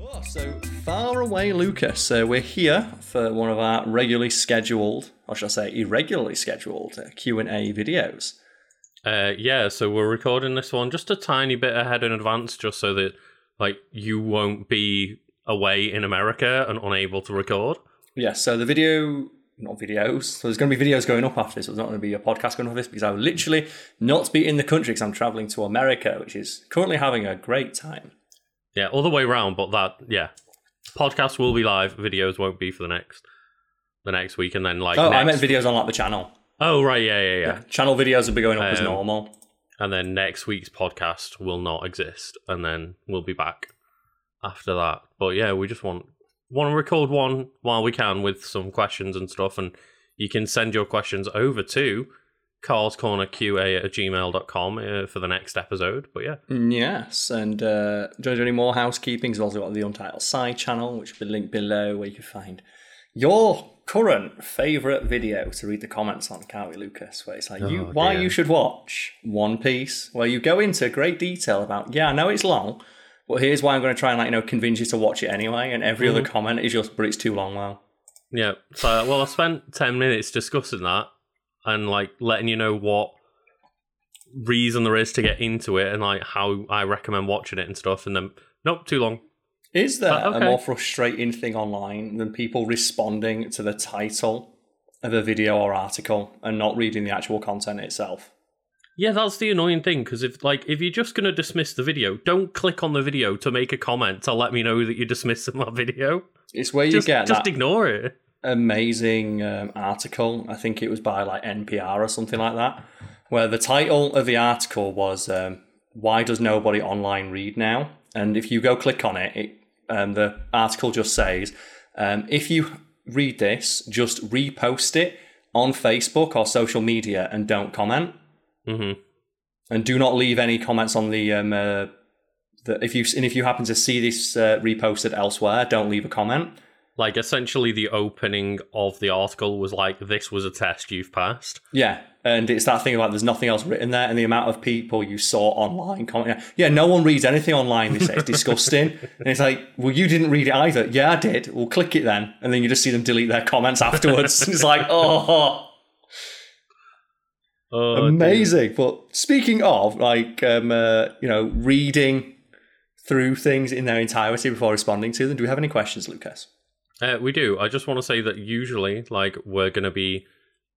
Oh, so far away, Lucas. Uh, we're here for one of our regularly scheduled, or should I say, irregularly scheduled uh, Q and A videos. Uh, yeah, so we're recording this one just a tiny bit ahead in advance, just so that like you won't be away in America and unable to record. Yeah. So the video, not videos. So there's going to be videos going up after this. So there's not going to be a podcast going up this because I will literally not be in the country because I'm traveling to America, which is currently having a great time. Yeah, all the way around, but that yeah, podcast will be live. Videos won't be for the next the next week, and then like Oh, next... I meant videos on like the channel. oh right, yeah, yeah, yeah, Channel videos will be going up as Um, normal. and then next week's podcast will not exist, and then we'll be back after that. But yeah, we just want want to record one while we can with some questions and stuff, and you can send your questions over to Carl's Corner QA at gmail.com uh, for the next episode. But yeah, Yes, and uh, do you do any more housekeeping? We've also got the Untitled Side channel, which will be linked below, where you can find your current favourite video to read the comments on, can't we, Lucas? Where it's like, you, Oh, why dear. you should watch One Piece, where you go into great detail about, yeah, I know it's long, but here's why I'm going to try and, like, you know, convince you to watch it anyway. And every Mm-hmm. other comment is just, but it's too long, well. yeah. So well, I spent ten minutes discussing that and like letting you know what reason there is to get into it and like how I recommend watching it and stuff. And then nope, too long. Is there Uh, a more frustrating thing online than people responding to the title of a video or article and not reading the actual content itself? Yeah, that's the annoying thing because if like if you're just gonna dismiss the video, don't click on the video to make a comment to let me know that you're dismissing my video. It's where you Just get just that ignore it. Amazing um, article. I think it was by like NPR or something like that, where the title of the article was um, "Why Does Nobody Online Read Now?" And if you go click on it, it um, the article just says, um, "If you read this, just repost it on Facebook or social media and don't comment." hmm and do not leave any comments on the um uh, the if you and if you happen to see this uh, reposted elsewhere, don't leave a comment. Like essentially, the opening of the article was like, "This was a test you've passed." Yeah, and it's that thing about there's nothing else written there, and the amount of people you saw online comment. Yeah, no one reads anything online. They say it's disgusting, and it's like, well, you didn't read it either. Yeah, I did. Well, click it then, and then you just see them delete their comments afterwards. it's like, oh, Oh, amazing. But speaking of like, um, uh, you know, reading through things in their entirety before responding to them, do we have any questions, Lucas? Uh, we do. I just want to say that usually, like, we're gonna be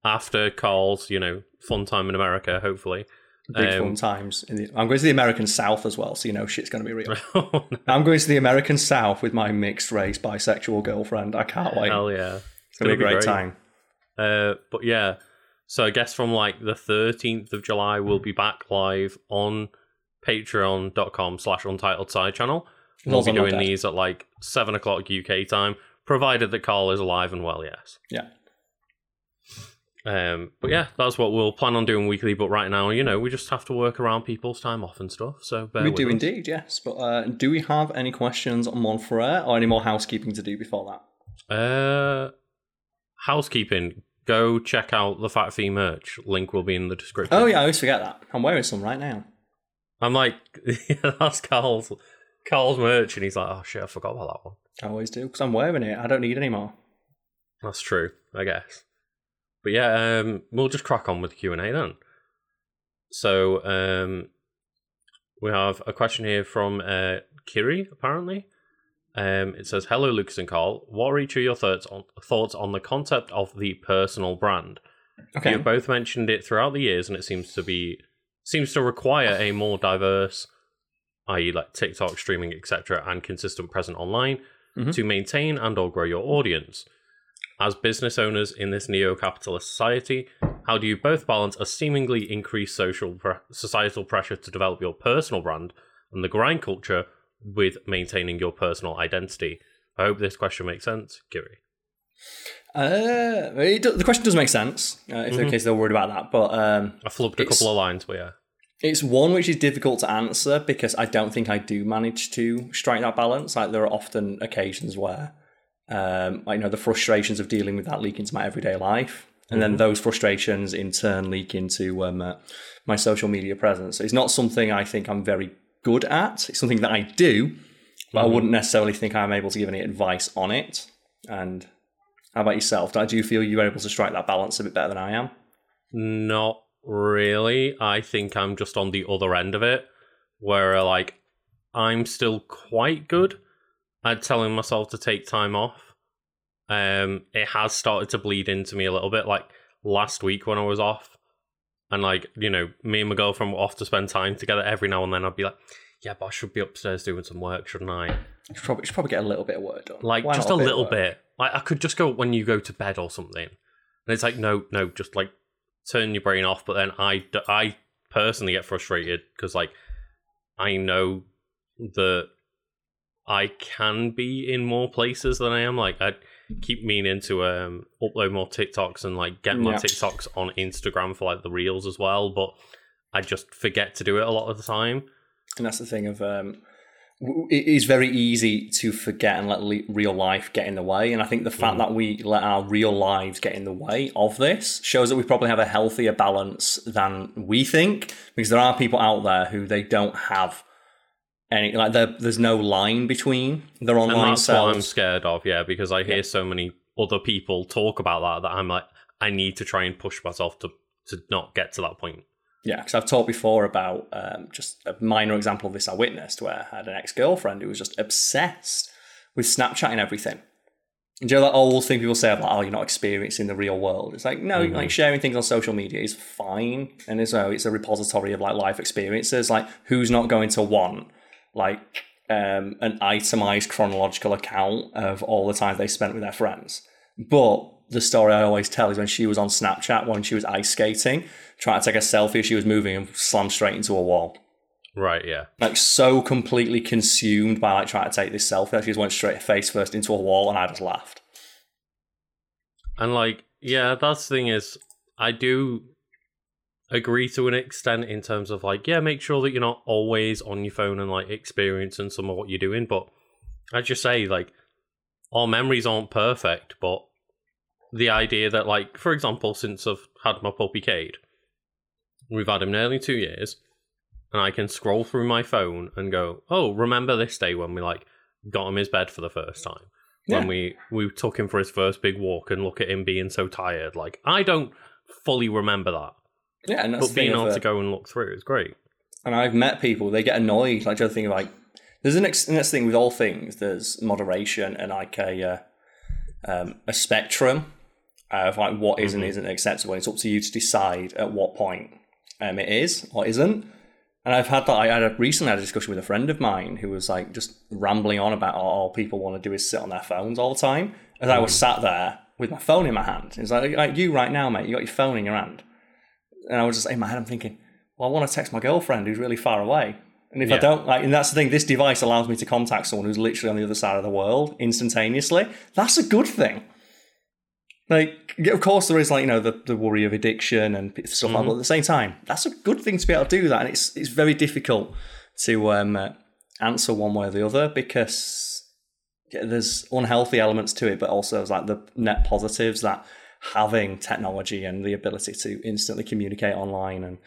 after Carl's, you know, fun time in America. Hopefully, Big Um, fun times. In the, I'm going to the American South as well, so you know shit's going to be real. Oh, I'm going to the American South with my mixed race bisexual girlfriend. I can't wait. hell yeah, it's going to be a great great. time. Uh, but yeah, so I guess from like the 13th of July, we'll be back live on patreon.com slash untitled side channel. We'll be doing these at like 7 o'clock UK time, provided that Carl is alive and well, yes. Yeah. Um, but yeah, that's what we'll plan on doing weekly. But right now, you know, we just have to work around people's time off and stuff. So bear we do us. indeed, yes. But uh, do we have any questions on Montferrat or any more housekeeping to do before that? Uh, housekeeping. Go check out the Fact Fiend merch. Link will be in the description. Oh yeah, I always forget that. I'm wearing some right now. I'm like, that's Carl's Carl's merch, and he's like, oh shit, I forgot about that one. I always do because I'm wearing it. I don't need any more. That's true, I guess. But yeah, um, we'll just crack on with the Q and A then. So um, we have a question here from uh, Kiri, apparently. Um, it says, "Hello, Lucas and Carl. What are each of your thoughts on thoughts on the concept of the personal brand? Okay. You've both mentioned it throughout the years, and it seems to be seems to require a more diverse, i.e., like TikTok streaming, etc., and consistent present online Mhm. to maintain and or grow your audience. As business owners in this neo-capitalist society, how do you both balance a seemingly increased social pre- societal pressure to develop your personal brand and the grind culture with maintaining your personal identity? I hope this question makes sense, Kiri. Uh, do, the question does make sense uh, if Mhm. in case they're worried about that, but um, I flubbed a couple of lines, but yeah. It's one which is difficult to answer because I don't think I do manage to strike that balance. Like there are often occasions where, um, I know the frustrations of dealing with that leak into my everyday life, and then those frustrations in turn leak into um, uh, my social media presence. So it's not something I think I'm very good at. It's something that I do, but Mhm. I wouldn't necessarily think I'm able to give any advice on it. And how about yourself? Do you feel you're able to strike that balance a bit better than I am? Not really. I think I'm just on the other end of it, where like I'm still quite good at telling myself to take time off. Um, it has started to bleed into me a little bit. Like last week when I was off, and like you know, me and my girlfriend were off to spend time together. Every now and then, I'd be like, "Yeah, but I should be upstairs doing some work, shouldn't I?" You should probably, should probably get a little bit of work done. Like Why just not a of little bit. Like I could just go when you go to bed or something, and it's like no, no, just like turn your brain off. But then I, I personally get frustrated because like I know that I can be in more places than I am. Like I keep meaning to um upload more TikToks and like get my Yeah. TikToks on Instagram for like the reels as well, but I just forget to do it a lot of the time. And that's the thing of um, it is very easy to forget and let le- real life get in the way. And I think the fact Mm. that we let our real lives get in the way of this shows that we probably have a healthier balance than we think. Because there are people out there who they don't have any like there's no line between their And online that's what I'm scared of, yeah, because I hear Yeah. so many other people talk about that that I'm like, I need to try and push myself to to not get to that point. Yeah, because I've talked before about um, just a minor example of this I witnessed where I had an ex girlfriend who was just obsessed with Snapchat and everything. And you know that old thing people say about, oh, you're not experiencing the real world? It's like, no, Mhm. like sharing things on social media is fine. And as well, it's a repository of like life experiences. Like, who's not going to want like um, an itemized chronological account of all the time they spent with their friends? But the story I always tell is when she was on Snapchat, when she was ice skating, trying to take a selfie, she was moving and slammed straight into a wall. Right, yeah. Like so completely consumed by like trying to take this selfie, that she just went straight face first into a wall, and I just laughed. And like, yeah, that's the thing is I do agree to an extent in terms of like, yeah, make sure that you're not always on your phone and like experiencing some of what you're doing. But as you say, like, our memories aren't perfect, but the idea that like, for example, since I've had my puppy Cade, we've had him nearly two years, and I can scroll through my phone and go, Oh, remember this day when we like got him his bed for the first time? Yeah. when we we took him for his first big walk and look at him being so tired. Like I don't fully remember that, Yeah, and that's but being able to go and look through is great. and I've met people, they get annoyed. Like the thing, like there's an ex- next thing with all things. There's moderation and like a uh, um, a spectrum of like what is and Mhm. isn't acceptable. And it's up to you to decide at what point um, it is or isn't. And I've had that. I had a, recently had a discussion with a friend of mine who was like just rambling on about oh, all people want to do is sit on their phones all the time. As I was sat there with my phone in my hand, it's like like you right now, mate. You got your phone in your hand, and I was just in my head. I'm thinking, well, I want to text my girlfriend who's really far away. And if I don't like, and that's the thing, this device allows me to contact someone who's literally on the other side of the world instantaneously. That's a good thing. Like, of course, there is like you know the, the worry of addiction and stuff like that. But at the same time, that's a good thing to be able to do that, and it's it's very difficult to um, uh, answer one way or the other because yeah, there's unhealthy elements to it, but also there's like the net positives that having technology and the ability to instantly communicate online and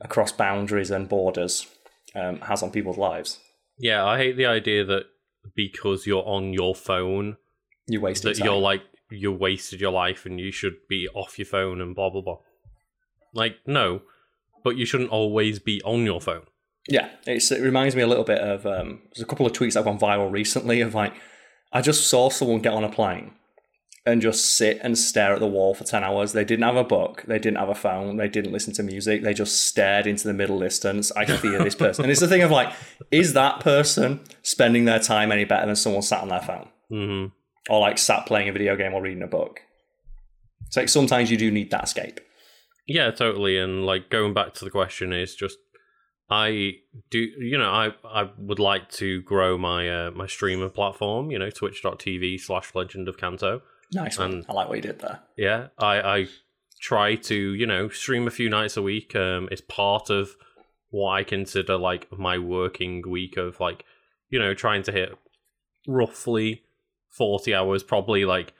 across boundaries and borders um, has on people's lives. Yeah, I hate the idea that because you're on your phone, You wasted that time. you're like you wasted your life and you should be off your phone and blah blah blah. Like no, but you shouldn't always be on your phone. Yeah, it's, it reminds me a little bit of um, there's a couple of tweets that have gone viral recently of like I just saw someone get on a plane and just sit and stare at the wall for 10 hours. They didn't have a book, they didn't have a phone, they didn't listen to music, they just stared into the middle distance. I fear this person. And it's the thing of like, is that person spending their time any better than someone sat on their phone? hmm Or like sat playing a video game or reading a book? It's like sometimes you do need that escape. Yeah, totally. And like going back to the question is just I do you know, I I would like to grow my uh, my streamer platform, you know, twitch.tv slash legend of Kanto. Nice one. And- I like what you did there. Yeah. I, I try to, you know, stream a few nights a week. Um it's part of what I consider like my working week of like, you know, trying to hit roughly forty hours, probably like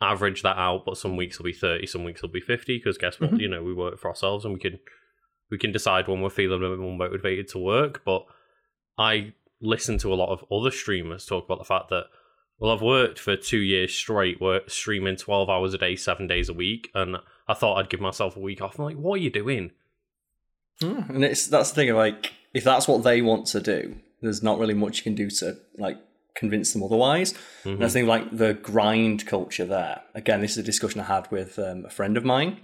average that out, but some weeks will be 30, some weeks will be 50 because guess what, Mhm. you know, we work for ourselves and we can we can decide when we're feeling a bit more motivated to work, but I listen to a lot of other streamers talk about the fact that well, I've worked for two years straight, work streaming twelve hours a day, seven days a week, and I thought I'd give myself a week off. I'm like, what are you doing? Hmm, and it's that's the thing. Like, if that's what they want to do, there's not really much you can do to like convince them otherwise. Mm-hmm. And I think like the grind culture there. Again, this is a discussion I had with um, a friend of mine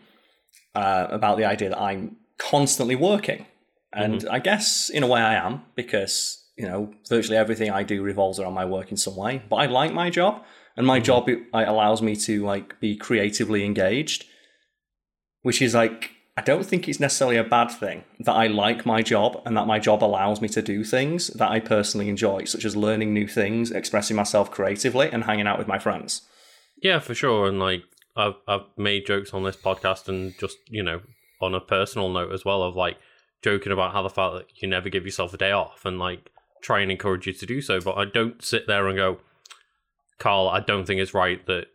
uh, about the idea that I'm constantly working, and mm-hmm. I guess in a way I am because you know virtually everything I do revolves around my work in some way. But I like my job, and my mm-hmm. job it, it allows me to like be creatively engaged, which is like I don't think it's necessarily a bad thing that I like my job and that my job allows me to do things that I personally enjoy, such as learning new things, expressing myself creatively, and hanging out with my friends. Yeah, for sure. And like I've I've made jokes on this podcast and just you know on a personal note as well of like joking about how the fact that you never give yourself a day off and like try and encourage you to do so. But I don't sit there and go, Carl, I don't think it's right that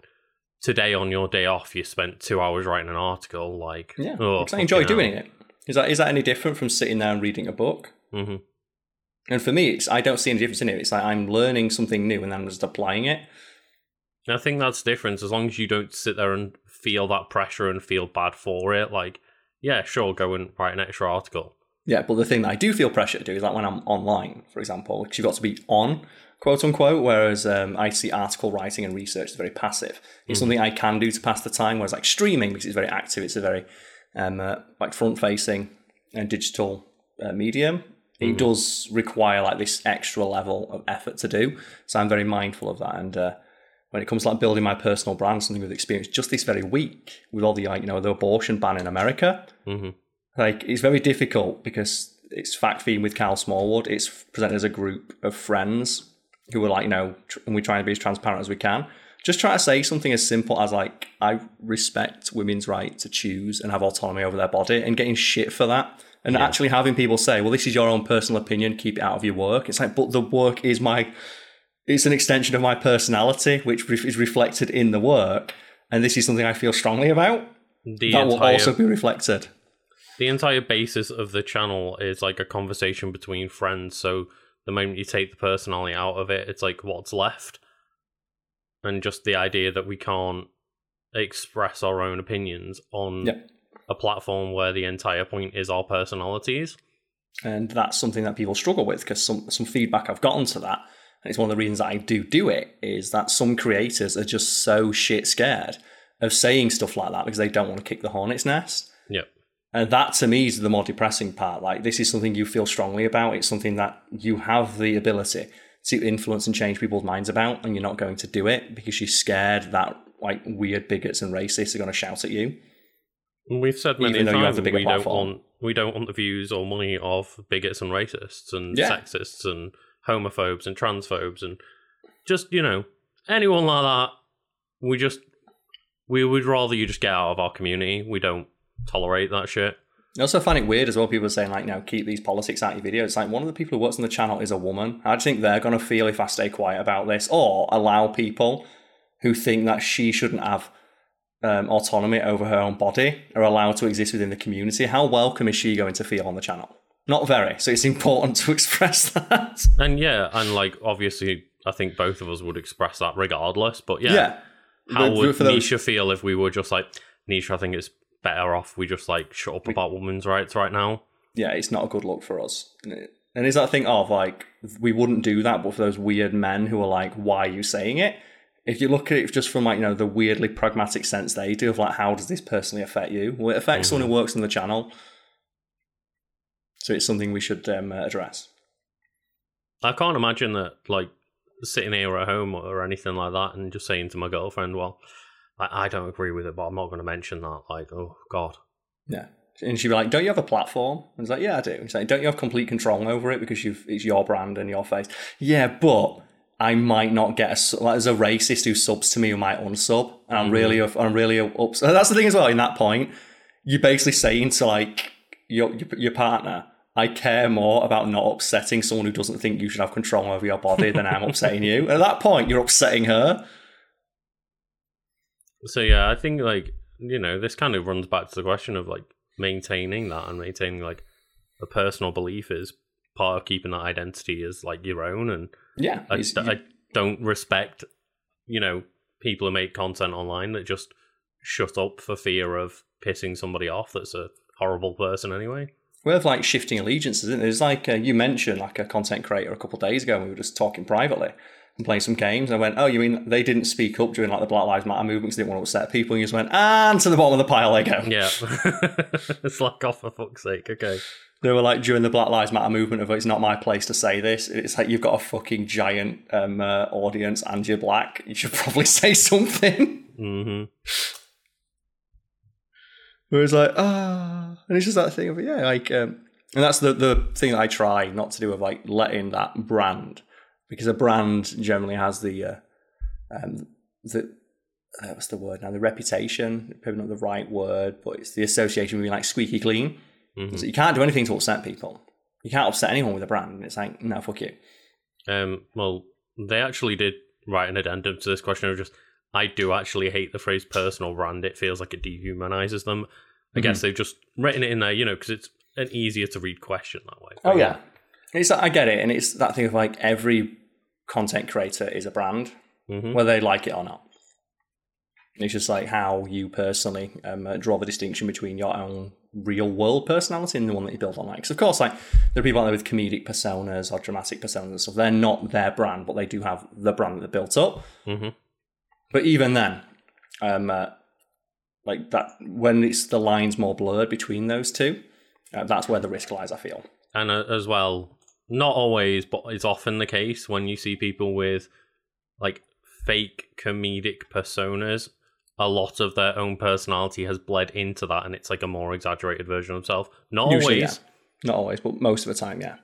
today on your day off you spent two hours writing an article like yeah. oh, I enjoy doing it. Is that is that any different from sitting there and reading a book? Mm-hmm. and for me it's I don't see any difference in it. It's like I'm learning something new and then I'm just applying it. I think that's the difference. As long as you don't sit there and feel that pressure and feel bad for it like yeah sure go and write an extra article. Yeah but the thing that I do feel pressure to do is like when I'm online for example because you've got to be on quote unquote. Whereas um, I see article writing and research is very passive. It's mm. something I can do to pass the time. Whereas like streaming, because it's very active, it's a very um, uh, like front facing and digital uh, medium. Mm. It mm-hmm. does require like this extra level of effort to do. So I'm very mindful of that. And uh, when it comes to like building my personal brand, something with experience, just this very week with all the like you know the abortion ban in America, mm-hmm. like it's very difficult because it's Fact Fiend with Karl Smallwood. It's presented as a group of friends who are like, you know, tr- and we try to be as transparent as we can. Just try to say something as simple as like, I respect women's right to choose and have autonomy over their body, and getting shit for that, and yeah. actually having people say, well, this is your own personal opinion, keep it out of your work. It's like, but the work is my, it's an extension of my personality, which re- is reflected in the work, and this is something I feel strongly about. The that entire, will also be reflected. The entire basis of the channel is like a conversation between friends, so the moment you take the personality out of it, it's like what's left. And just the idea that we can't express our own opinions on yep. a platform where the entire point is our personalities. And that's something that people struggle with because some, some feedback I've gotten to that, and it's one of the reasons that I do do it, is that some creators are just so shit scared of saying stuff like that because they don't want to kick the hornet's nest. Yep. And that to me is the more depressing part. Like this is something you feel strongly about. It's something that you have the ability to influence and change people's minds about, and you're not going to do it because you're scared that like weird bigots and racists are going to shout at you. We've said many Even times we don't want we don't want the views or money of bigots and racists and yeah. sexists and homophobes and transphobes and just you know anyone like that. We just we would rather you just get out of our community. We don't tolerate that shit. I also find it weird as well. People are saying like, "No, keep these politics out of your videos." It's like one of the people who works on the channel is a woman. I just think they're going to feel if I stay quiet about this, or allow people who think that she shouldn't have um, autonomy over her own body are allowed to exist within the community. How welcome is she going to feel on the channel? Not very. So it's important to express that. And yeah, and like obviously, I think both of us would express that regardless. But yeah, yeah. how but would Nisha feel if we were just like Nisha? I think it's better off we just like shut up about women's rights right now. Yeah, it's not a good look for us. And is that thing of like we wouldn't do that, but for those weird men who are like, "Why are you saying it?" If you look at it just from like you know the weirdly pragmatic sense they do of like, how does this personally affect you? Well, it affects mm-hmm. someone who works on the channel, so it's something we should um, address. I can't imagine that like sitting here at home or anything like that and just saying to my girlfriend, "Well." I, I don't agree with it, but I'm not going to mention that. Like, oh god. Yeah. And she'd be like, "Don't you have a platform?" And it's like, "Yeah, I do." He's like, "Don't you have complete control over it because you've it's your brand and your face?" Yeah, but I might not get a like, there's a racist who subs to me who might unsub, and I'm mm-hmm. really I'm really upset. That's the thing as well. In that point, you're basically saying to like your your partner, I care more about not upsetting someone who doesn't think you should have control over your body than I'm upsetting you. At that point, you're upsetting her. So yeah, I think like you know this kind of runs back to the question of like maintaining that and maintaining like a personal belief is part of keeping that identity as like your own. And Yeah, I, it's- I don't respect, you know, people who make content online that just shut up for fear of pissing somebody off. That's a horrible person anyway. we have like shifting allegiances. Isn't it? There's like uh, you mentioned like a content creator a couple of days ago, and we were just talking privately and playing some games. And I went, "Oh, you mean they didn't speak up during like the Black Lives Matter movement because they didn't want to upset people?" And you just went, "And to the bottom of the pile they go." Yeah, it's like off for fuck's sake. Okay. They were like during the Black Lives Matter movement of it's not my place to say this. It's like you've got a fucking giant um, uh, audience and you're black. You should probably say something. hmm Where it's like, ah, and it's just that thing of yeah, like, um, and that's the the thing that I try not to do of like letting that brand because a brand generally has the uh, um the uh, what's the word now the reputation probably not the right word but it's the association with being like squeaky clean hmm so you can't do anything to upset people you can't upset anyone with a brand and it's like no fuck you Um, well, they actually did write an addendum to this question of just, I do actually hate the phrase personal brand. It feels like it dehumanizes them. I Mm-hmm. guess they've just written it in there, you know, because it's an easier to read question that way. oh yeah it's I get it and it's that thing of like every content creator is a brand hmm whether they like it or not. It's just like how you personally um, uh, draw the distinction between your own real world personality and the one that you build online. Because of course, like there are people out there with comedic personas or dramatic personas and stuff. They're not their brand, but they do have the brand that they built up. hmm But even then, um, uh, like that, when it's the lines more blurred between those two, uh, that's where the risk lies. I feel. And uh, as well, not always, but it's often the case when you see people with like fake comedic personas. A lot of their own personality has bled into that, and it's like a more exaggerated version of themselves. Not Usually, always, yeah. Not always, but most of the time, yeah.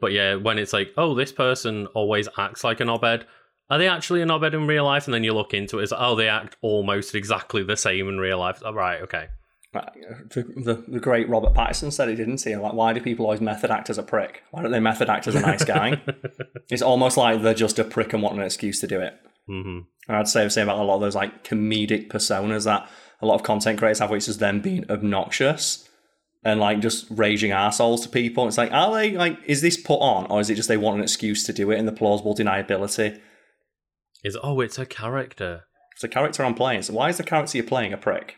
But yeah, when it's like, oh, this person always acts like an obed. Are they actually an obed in real life? And then you look into it, it's oh, they act almost exactly the same in real life. Oh, right, okay. The, the, the great Robert Pattinson said it, didn't he? Like, why do people always method act as a prick? Why don't they method act as a nice guy? it's almost like they're just a prick and want an excuse to do it. hmm And I'd say the same about a lot of those like comedic personas that a lot of content creators have, which is them being obnoxious and like just raging assholes to people. It's like, are they like, is this put on, or is it just they want an excuse to do it in the plausible deniability? Is oh, it's a character. It's a character I'm playing. So why is the character you're playing a prick?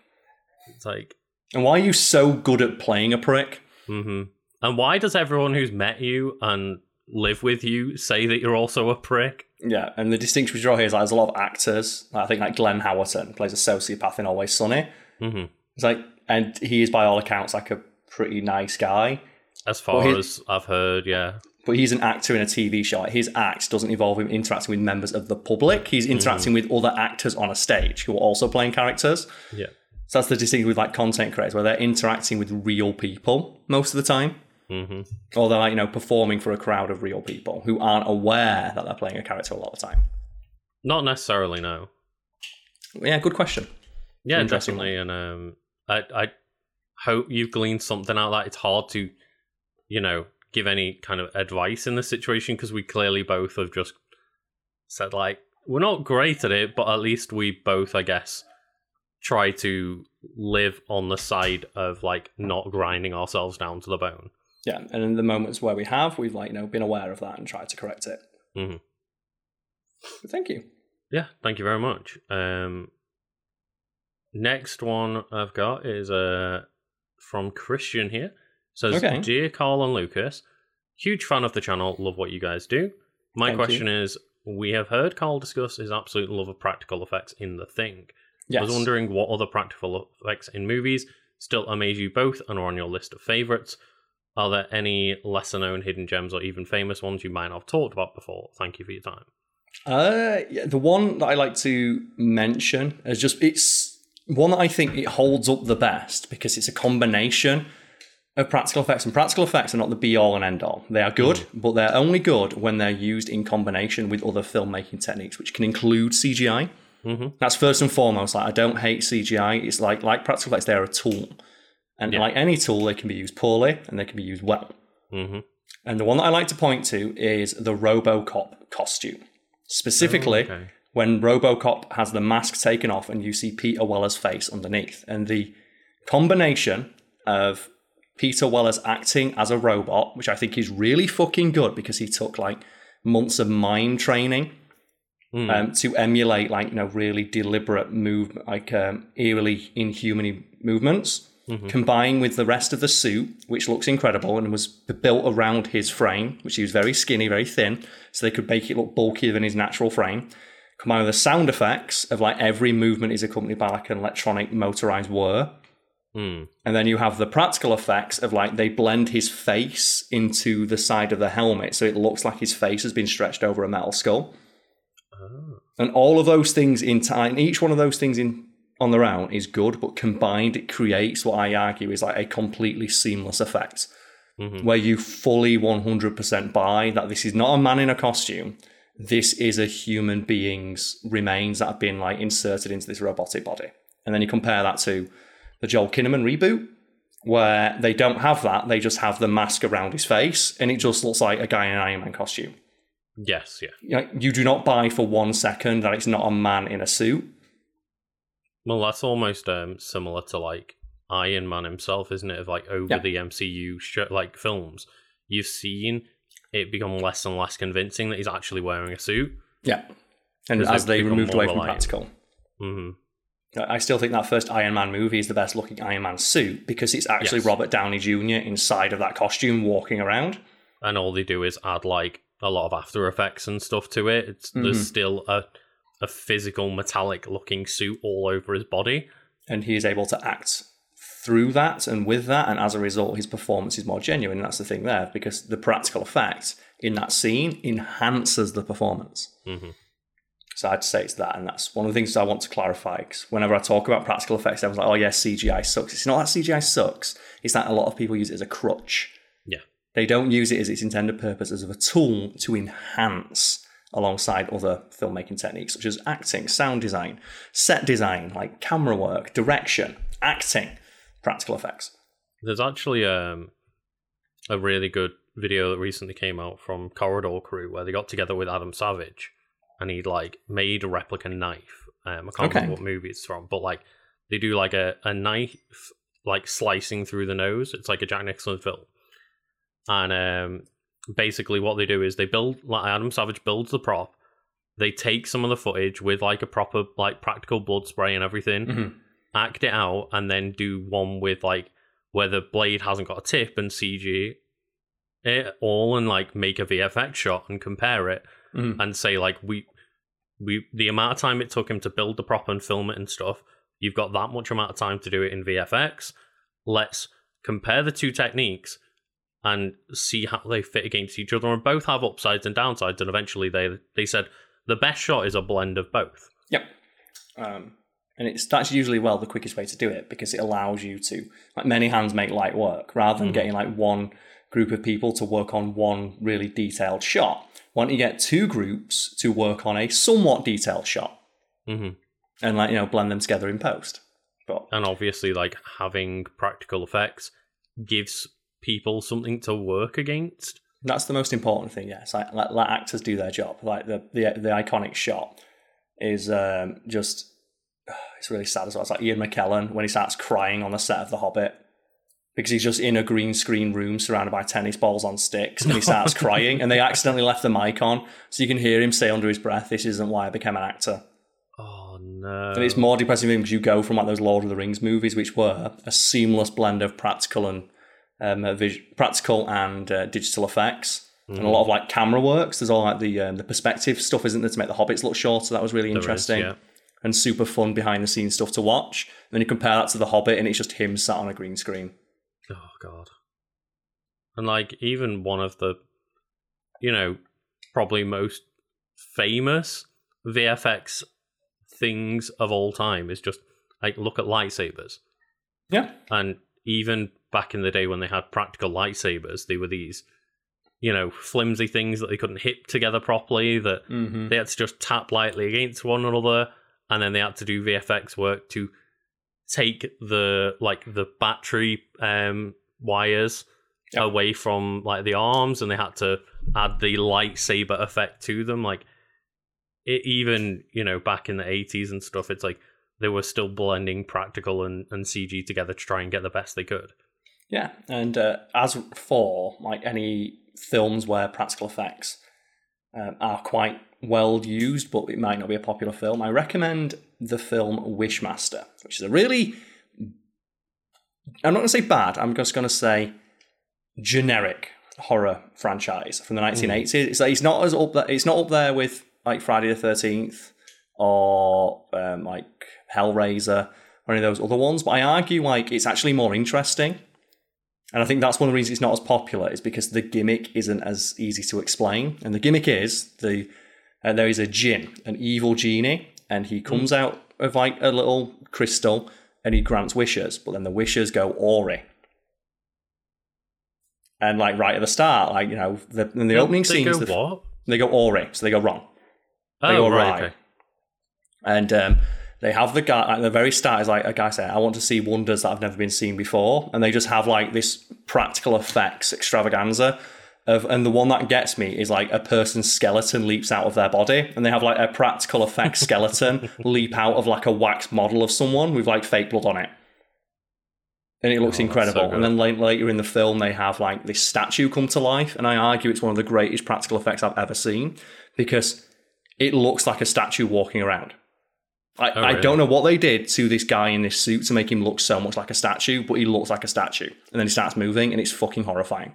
It's like, And why are you so good at playing a prick? hmm And why does everyone who's met you and live with you say that you're also a prick? Yeah, and the distinction we draw here is like there's a lot of actors. I think like Glenn Howerton plays a sociopath in Always Sunny. hmm It's like, and he is by all accounts like a pretty nice guy, As far as I've heard, yeah. but he's an actor in a TV show. Like, his act doesn't involve him interacting with members of the public. He's interacting with other actors on a stage who are also playing characters. Yeah. So that's the distinction with like content creators, where they're interacting with real people most of the time, hmm or they're like you know performing for a crowd of real people who aren't aware that they're playing a character a lot of the time. Not necessarily, no. Yeah, good question. Yeah, definitely. And um, I I hope you've gleaned something out of that. It's hard to, you know, give any kind of advice in this situation because we clearly both have just said like we're not great at it, but at least we both, I guess, try to live on the side of like not grinding ourselves down to the bone. Yeah, and in the moments where we have, we've like you know been aware of that and tried to correct it. Mhm. But thank you. Yeah, thank you very much. Um, next one I've got is uh, from Christian here. Says, Okay. Dear Carl and Lucas, huge fan of the channel, love what you guys do. My Thank question is We have heard Carl discuss his absolute love of practical effects in The Thing. I was wondering what other practical effects in movies still amaze you both and are on your list of favourites. Are there any lesser known hidden gems or even famous ones you might not have talked about before? Thank you for your time. Uh, yeah, the one that I like to mention is just it's one that I think it holds up the best because it's a combination of practical effects, and practical effects are not the be all and end all. They are good, but they're only good when they're used in combination with other filmmaking techniques, which can include CGI. Hmm That's first and foremost. Like I don't hate CGI. It's like like practical effects. They're a tool, and Yeah. like any tool, they can be used poorly and they can be used well. hmm And the one that I like to point to is the RoboCop costume. Specifically, Okay. when RoboCop has the mask taken off and you see Peter Weller's face underneath. And the combination of Peter Weller's acting as a robot, which I think is really fucking good because he took like months of mime training Mm. um, to emulate like you know really deliberate move like um, eerily inhuman movements combined with the rest of the suit which looks incredible and was built around his frame which he was very skinny very thin so they could make it look bulkier than his natural frame combined with the sound effects of like every movement is accompanied by like an electronic motorized whir Mm. and then you have the practical effects of like they blend his face into the side of the helmet so it looks like his face has been stretched over a metal skull Oh. and all of those things in time, each one of those things in on their own is good, but combined it creates what I argue is like a completely seamless effect, Mhm. where you fully 100% buy that this is not a man in a costume. This is a human being's remains that have been like inserted into this robotic body, and then you compare that to the Joel Kinnaman reboot, where they don't have that; they just have the mask around his face, and it just looks like a guy in an Iron Man costume Yes, yeah. you, know, you do not buy for one second that it's not a man in a suit. Well, that's almost um, similar to like Iron Man himself, isn't it? Of like over Yeah. the MCU sh- like films, you've seen it become less and less convincing that he's actually wearing a suit. Yeah. And as they more away from reliant. practical. hmm I still think that first Iron Man movie is the best looking Iron Man suit because it's actually Yes. Robert Downey Jr. inside of that costume walking around. And all they do is add like a lot of After Effects and stuff to it. It's there's still a a physical metallic looking suit all over his body. And he is able to act through that and with that. And as a result, his performance is more genuine. And that's the thing there because the practical effect in that scene enhances the performance. hmm So I'd say it's that, and that's one of the things I want to clarify. Because whenever I talk about practical effects, everyone's like, "Oh yes, CGI sucks." It's not that CGI sucks. It's that a lot of people use it as a crutch. They don't use it as its intended purpose as a tool to enhance alongside other filmmaking techniques such as acting, sound design, set design, like camera work, direction, acting, practical effects. There's actually um, a really good video that recently came out from Corridor Crew where they got together with Adam Savage and he'd like made a replica knife. Um, I can't Okay. remember what movie it's from, but like they do like a, a knife like slicing through the nose. It's like a Jack Nicholson film. And um, basically what they do is they build like Adam Savage builds the prop. They take some of the footage with like a proper like practical blood spray and everything Mhm. act it out and then do one with like where the blade hasn't got a tip and CG it all and like make a VFX shot and compare it Mhm. and say like we we the amount of time it took him to build the prop and film it and stuff you've got that much amount of time to do it in VFX let's compare the two techniques and see how they fit against each other and both have upsides and downsides and eventually they they said the best shot is a blend of both Yep. Um, and it's that's usually well the quickest way to do it because it allows you to like many hands make light work rather than Mhm. getting like one group of people to work on one really detailed shot. Why don't you get two groups to work on a somewhat detailed shot hmm and like you know blend them together in post? But and obviously like having practical effects gives people something to work against that's the most important thing. Yes, like let, let actors do their job. Like the the the iconic shot is um, just it's really sad as well. It's like Ian McKellen when he starts crying on the set of The Hobbit because he's just in a green screen room surrounded by tennis balls on sticks and he starts crying and they accidentally left the mic on so you can hear him say under his breath, "This isn't why I became an actor." oh no And it's more depressing because you go from like those Lord of the Rings movies, which were a seamless blend of practical and um, uh, practical and uh, digital effects, and a lot of like camera works. There's all like the um, the perspective stuff, isn't there, to make the hobbits look shorter? That was really There is, interesting yeah. and super fun behind the scenes stuff to watch. And then you compare that to the Hobbit, and it's just him sat on a green screen. oh god and like even one of the you know probably most famous vfx things of all time is just like look at lightsabers Yeah, and even back in the day when they had practical lightsabers they were these you know flimsy things that they couldn't hit together properly that mm-hmm. they had to just tap lightly against one another and then they had to do vfx work to take the like the battery um wires Yep. away from like the arms and they had to add the lightsaber effect to them like it even you know back in the 80s and stuff it's like they were still blending practical and, and cg together to try and get the best they could Yeah, and uh, as for like any films where practical effects um, are quite well used, but it might not be a popular film, I recommend the film Wishmaster, which is a really I'm not going to say bad. I'm just going to say generic horror franchise from the 1980s. It's like it's not as up there. It's not up there with like Friday the Thirteenth or um, like Hellraiser or any of those other ones. But I argue like it's actually more interesting. And I think that's one of the reasons it's not as popular is because the gimmick isn't as easy to explain. And the gimmick is the uh, there is a jinn, an evil genie, and he comes out of like a little crystal and he grants wishes, but then the wishes go awry. And like right at the start, like you know, the, in the opening they scenes, go the- what? they go Ori, so they go wrong. They Oh, go right. right. Okay. And um, they have the guy at the very start is like a guy saying, "I want to see wonders that I've never been seen before," and they just have like this practical effects extravaganza. Of, and the one that gets me is like a person's skeleton leaps out of their body, and they have like a practical effects skeleton leap out of like a wax model of someone with like fake blood on it, and it looks Oh, that's so incredible. and then later in the film, they have like this statue come to life, and I argue it's one of the greatest practical effects I've ever seen because it looks like a statue walking around. I, Oh, I don't know what they did to this guy in this suit to make him look so much like a statue, but he looks like a statue. And then he starts moving, and it's fucking horrifying.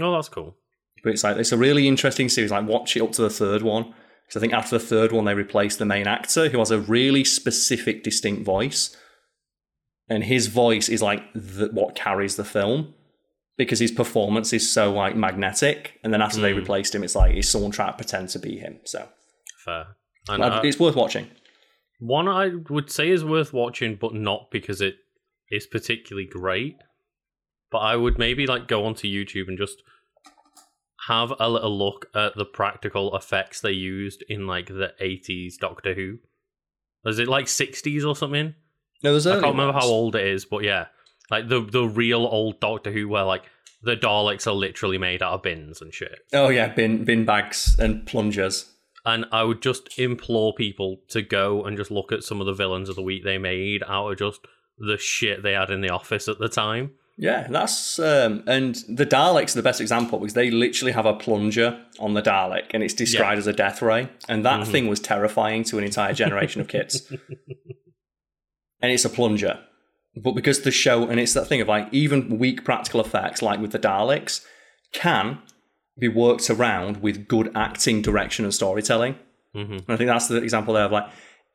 Oh, that's cool. But it's like it's a really interesting series. Like watch it up to the third one because I think after the third one they replaced the main actor who has a really specific, distinct voice, and his voice is like the, what carries the film because his performance is so like magnetic. And then after they Mm. replaced him, it's like is someone trying to pretend to be him. So Fair. And uh, it's worth watching. One I would say is worth watching, but not because it is particularly great. But I would maybe like go onto YouTube and just have a little look at the practical effects they used in like the 80s Doctor Who. Was it like 60s or something? No, there's I can't remember ones. how old it is, but yeah, like the the real old Doctor Who, where like the Daleks are literally made out of bins and shit. Oh yeah, bin bin bags and plungers. And I would just implore people to go and just look at some of the villains of the week they made out of just the shit they had in the office at the time. Yeah, that's um, and the Daleks are the best example because they literally have a plunger on the Dalek, and it's described as a death ray, and that Mhm. thing was terrifying to an entire generation of kids. And it's a plunger, but because the show and it's that thing of like even weak practical effects, like with the Daleks, can be worked around with good acting, direction, and storytelling. hmm And I think that's the example there of like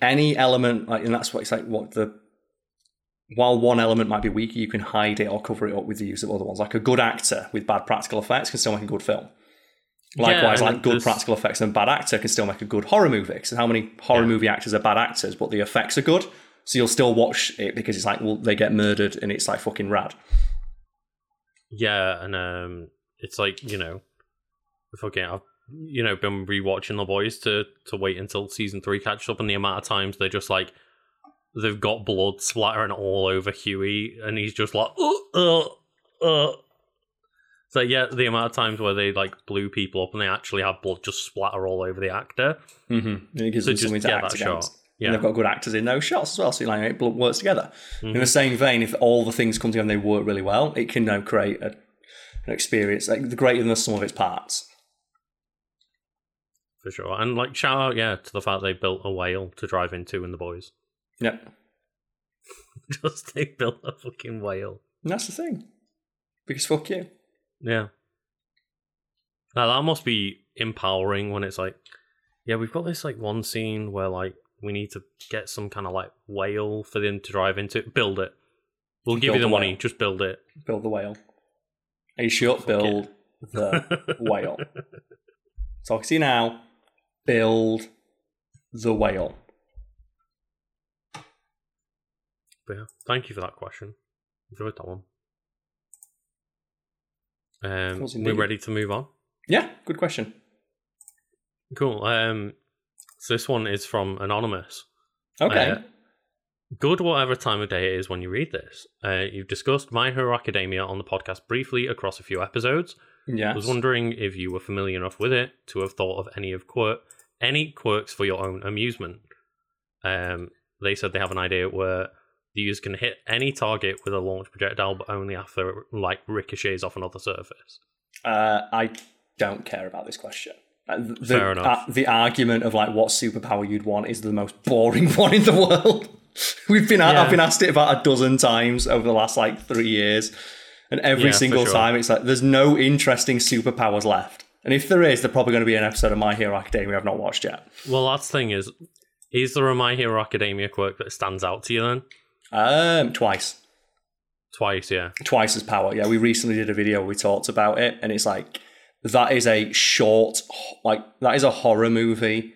any element, like, and that's what it's like. What the while one element might be weaker, you can hide it or cover it up with the use of other ones. Like a good actor with bad practical effects can still make a good film. Likewise, and like good there's- practical effects and bad actor can still make a good horror movie. Because how many horror Yeah. movie actors are bad actors, but the effects are good, so you'll still watch it because it's like, well, they get murdered and it's like fucking rad. Yeah, and um, it's like you know, fucking, I've you know been rewatching the boys to to wait until season three catches up, and the amount of times they're just like they've got blood splattering all over Hughie, and he's just like, uh, uh, uh. So yeah, the amount of times where they like blew people up and they actually have blood just splatter all over the actor. Mm-hmm. And it gives So them just something to act against. shot. And Yeah, they've got good actors in those shots as well, so like it works together. In Mhm. the same vein, if all the things come together and they work really well, it can now create a, an experience like the greater than the sum of its parts. For sure. And like shout out, yeah, to the fact they built a whale to drive into in the boys. Yep. just they built a fucking whale. And that's the thing. Because fuck you. Yeah. Now that must be empowering when it's like, yeah, we've got this like one scene where like we need to get some kind of like whale for them to drive into. Build it. We'll give Build you the the money. whale. Just build it. Build the whale. Are you shut? Build the whale. Talk to you now. Build the whale. But yeah, thank you for that question. Enjoyed that one. Um, we're ready to move on. Yeah, good question. Cool. Um, so this one is from anonymous. Okay. Uh, Good, whatever time of day it is when you read this. Uh, you've discussed My Hero Academia on the podcast briefly across a few episodes. yeah. I was wondering if you were familiar enough with it to have thought of any of quirk, any quirks for your own amusement. Um, they said they have an idea where The user can hit any target with a launch projectile, but only after it, like ricochets off another surface. Uh, I don't care about this question. Uh, The, Fair enough. uh, the argument of like what superpower you'd want is the most boring one in the world. We've been Yeah. I've been asked it about a dozen times over the last like three years, and every Yeah, single sure. time it's like there's no interesting superpowers left. And if there is, they're probably going to be an episode of My Hero Academia I've not watched yet. Well, that's the thing is, is there a My Hero Academia quirk that stands out to you then? Um, twice. Twice, yeah. twice as power. Yeah, we recently did a video where we talked about it, and it's like that is a short, like that is a horror movie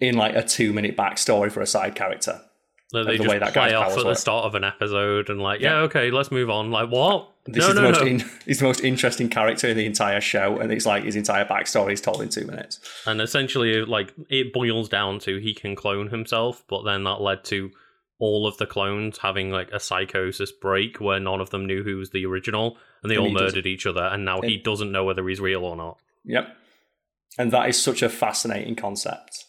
in like a two minute backstory for a side character. That they the just way that play off at the start of an episode and like, yeah, Yeah. okay, let's move on. Like, what? This no, is the most no. in, he's the most interesting character in the entire show, and it's like his entire backstory is told in two minutes. And essentially, like, it boils down to he can clone himself, but then that led to all of the clones having like a psychosis break where none of them knew who was the original, and they And all he doesn't- murdered each other, and now he doesn't know whether he's real or not. Yep, and that is such a fascinating concept.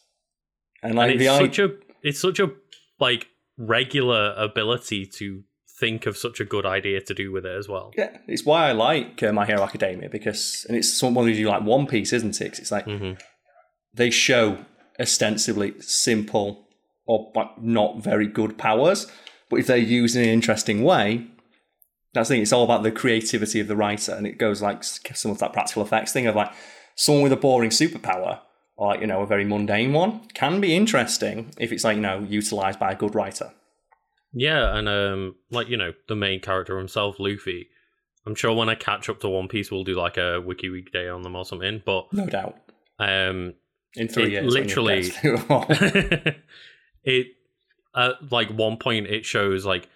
And like and the it's idea, such a it's such a like regular ability to think of such a good idea to do with it as well. yeah, it's why I like uh, My Hero Academia because, and it's someone who do like One Piece, isn't it? 'Cause It's like hmm they show ostensibly simple or but not very good powers, but if they're used in an interesting way, that's the thing. It's all about the creativity of the writer, and it goes like some of that practical effects thing of like someone with a boring superpower or like you know a very mundane one can be interesting if it's like you know utilized by a good writer. Yeah, and um, like you know, the main character himself, Luffy. I'm sure when I catch up to One Piece, we'll do like a Wiki Week day on them or something. But No doubt. um, In three It years, literally- get through them all. it at like one point it shows like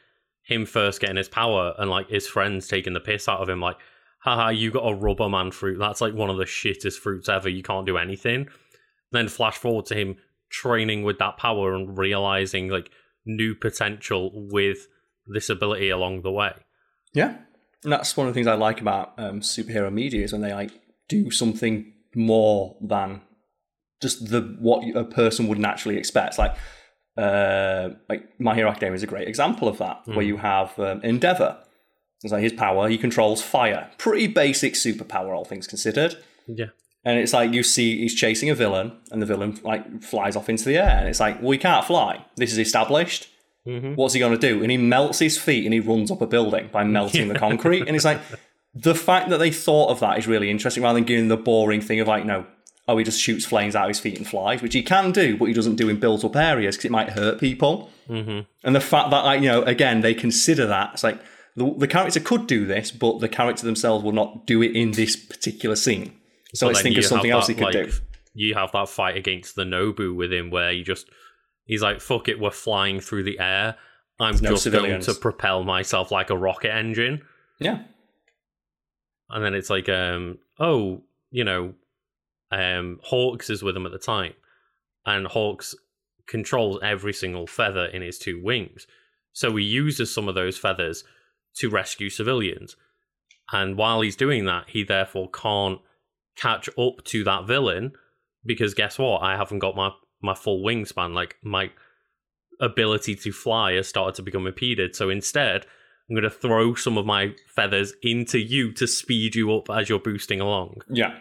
him first getting his power and like his friends taking the piss out of him like haha you got a rubber man fruit that's like one of the shittest fruits ever you can't do anything then flash forward to him training with that power and realizing like new potential with this ability along the way Yeah, and that's one of the things I like about um, superhero media is when they like do something more than just the what a person would naturally expect. Like, uh, like My Hero Academia is a great example of that, where you have um, Endeavor. It's like his power; he controls fire. Pretty basic superpower, all things considered. yeah And it's like you see he's chasing a villain, and the villain like flies off into the air, and it's like, well, he can't fly. This is established. Mhm. What's he going to do? And he melts his feet and he runs up a building by melting the concrete. And it's like the fact that they thought of that is really interesting, rather than giving the boring thing of like, no, oh, he just shoots flames out of his feet and flies, which he can do, but he doesn't do in built-up areas because it might hurt people. hmm And the fact that, like, you know, again, they consider that it's like the, the character could do this, but the character themselves will not do it in this particular scene. So let's think of something else he could like, do. You have that fight against the Nomu with him where he just he's like, fuck it, we're flying through the air. I'm no just civilians. going to propel myself like a rocket engine. Yeah. And then it's like, um, oh, you know, um, Hawks is with him at the time. And Hawks controls every single feather in his two wings. So he uses some of those feathers to rescue civilians. And while he's doing that, he therefore can't catch up to that villain because guess what? I haven't got my, my full wingspan. Like my ability to fly has started to become impeded. So instead, I'm going to throw some of my feathers into you to speed you up as you're boosting along. Yeah.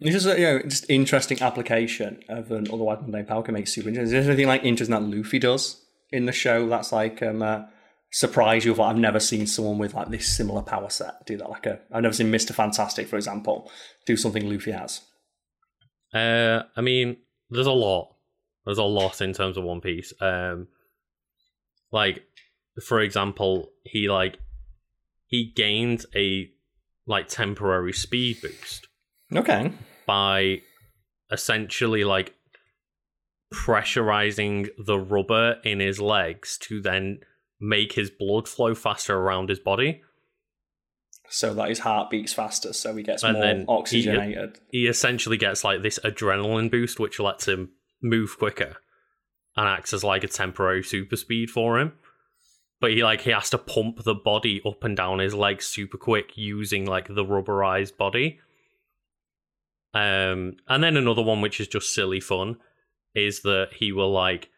This is a, you know, just interesting application of an otherwise mundane power can make super interesting. Is there anything like interesting that Luffy does in the show that's like um uh, surprise you? Of, like, I've never seen someone with like this similar power set do that. Like a, I've never seen Mister Fantastic, for example, do something Luffy has. Uh, I mean, there's a lot. There's a lot in terms of One Piece. Um, like, for example, he like he gained a like temporary speed boost Okay. by essentially like pressurizing the rubber in his legs to then make his blood flow faster around his body. So that his heart beats faster, so he gets And more he- oxygenated. he essentially gets like this adrenaline boost, which lets him move quicker and acts as like a temporary super speed for him. But he like he has to pump the body up and down his legs super quick using like the rubberized body. Um, and then another one which is just silly fun is that he will like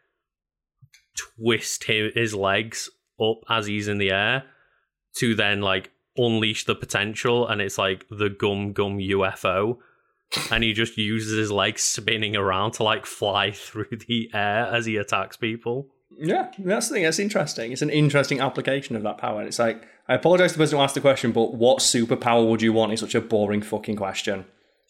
twist his legs up as he's in the air to then like unleash the potential, and it's like the gum gum UFO. And he just uses his legs spinning around to like fly through the air as he attacks people. Yeah, that's the thing. That's interesting. It's an interesting application of that power. And it's like, I apologize to the person who asked the question, but what superpower would you want? Is such a boring fucking question.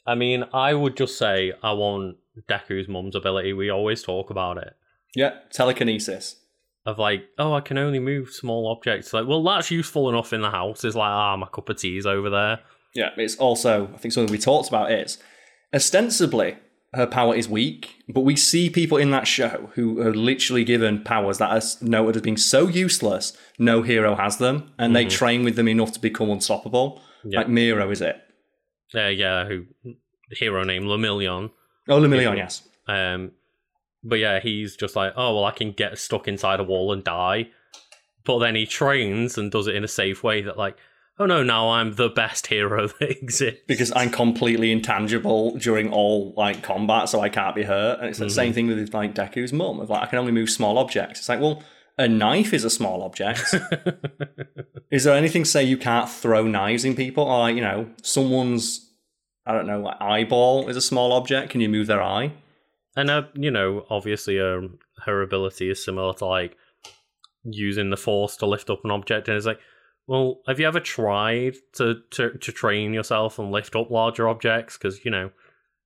I mean, I would just say I want Deku's mum's ability. We always talk about it. Yeah, telekinesis. Of like, oh, I can only move small objects. Like, well, that's useful enough in the house. It's like, ah, my cup of tea is over there. Yeah, it's also, I think something we talked about is ostensibly her power is weak, but we see people in that show who are literally given powers that are noted as being so useless, no hero has them, and they train with them enough to become unstoppable. Yeah. Like Mirio, is it? Uh, yeah, who hero name Lemillion. Oh, Lemillion, yes. Um, but yeah, he's just like, oh well, I can get stuck inside a wall and die. But then he trains and does it in a safe way that like, oh no, now I'm the best hero that exists. Because I'm completely intangible during all like combat, so I can't be hurt. And it's the same mm-hmm. thing with like Deku's mum. Of like, I can only move small objects. It's like, well, a knife is a small object. is there anything say you can't throw knives in people? Or like, you know, someone's I don't know, like eyeball is a small object. Can you move their eye? And uh, you know, obviously, um, her ability is similar to like using the force to lift up an object, and it's like, well, have you ever tried to to, to train yourself and lift up larger objects? Because you know,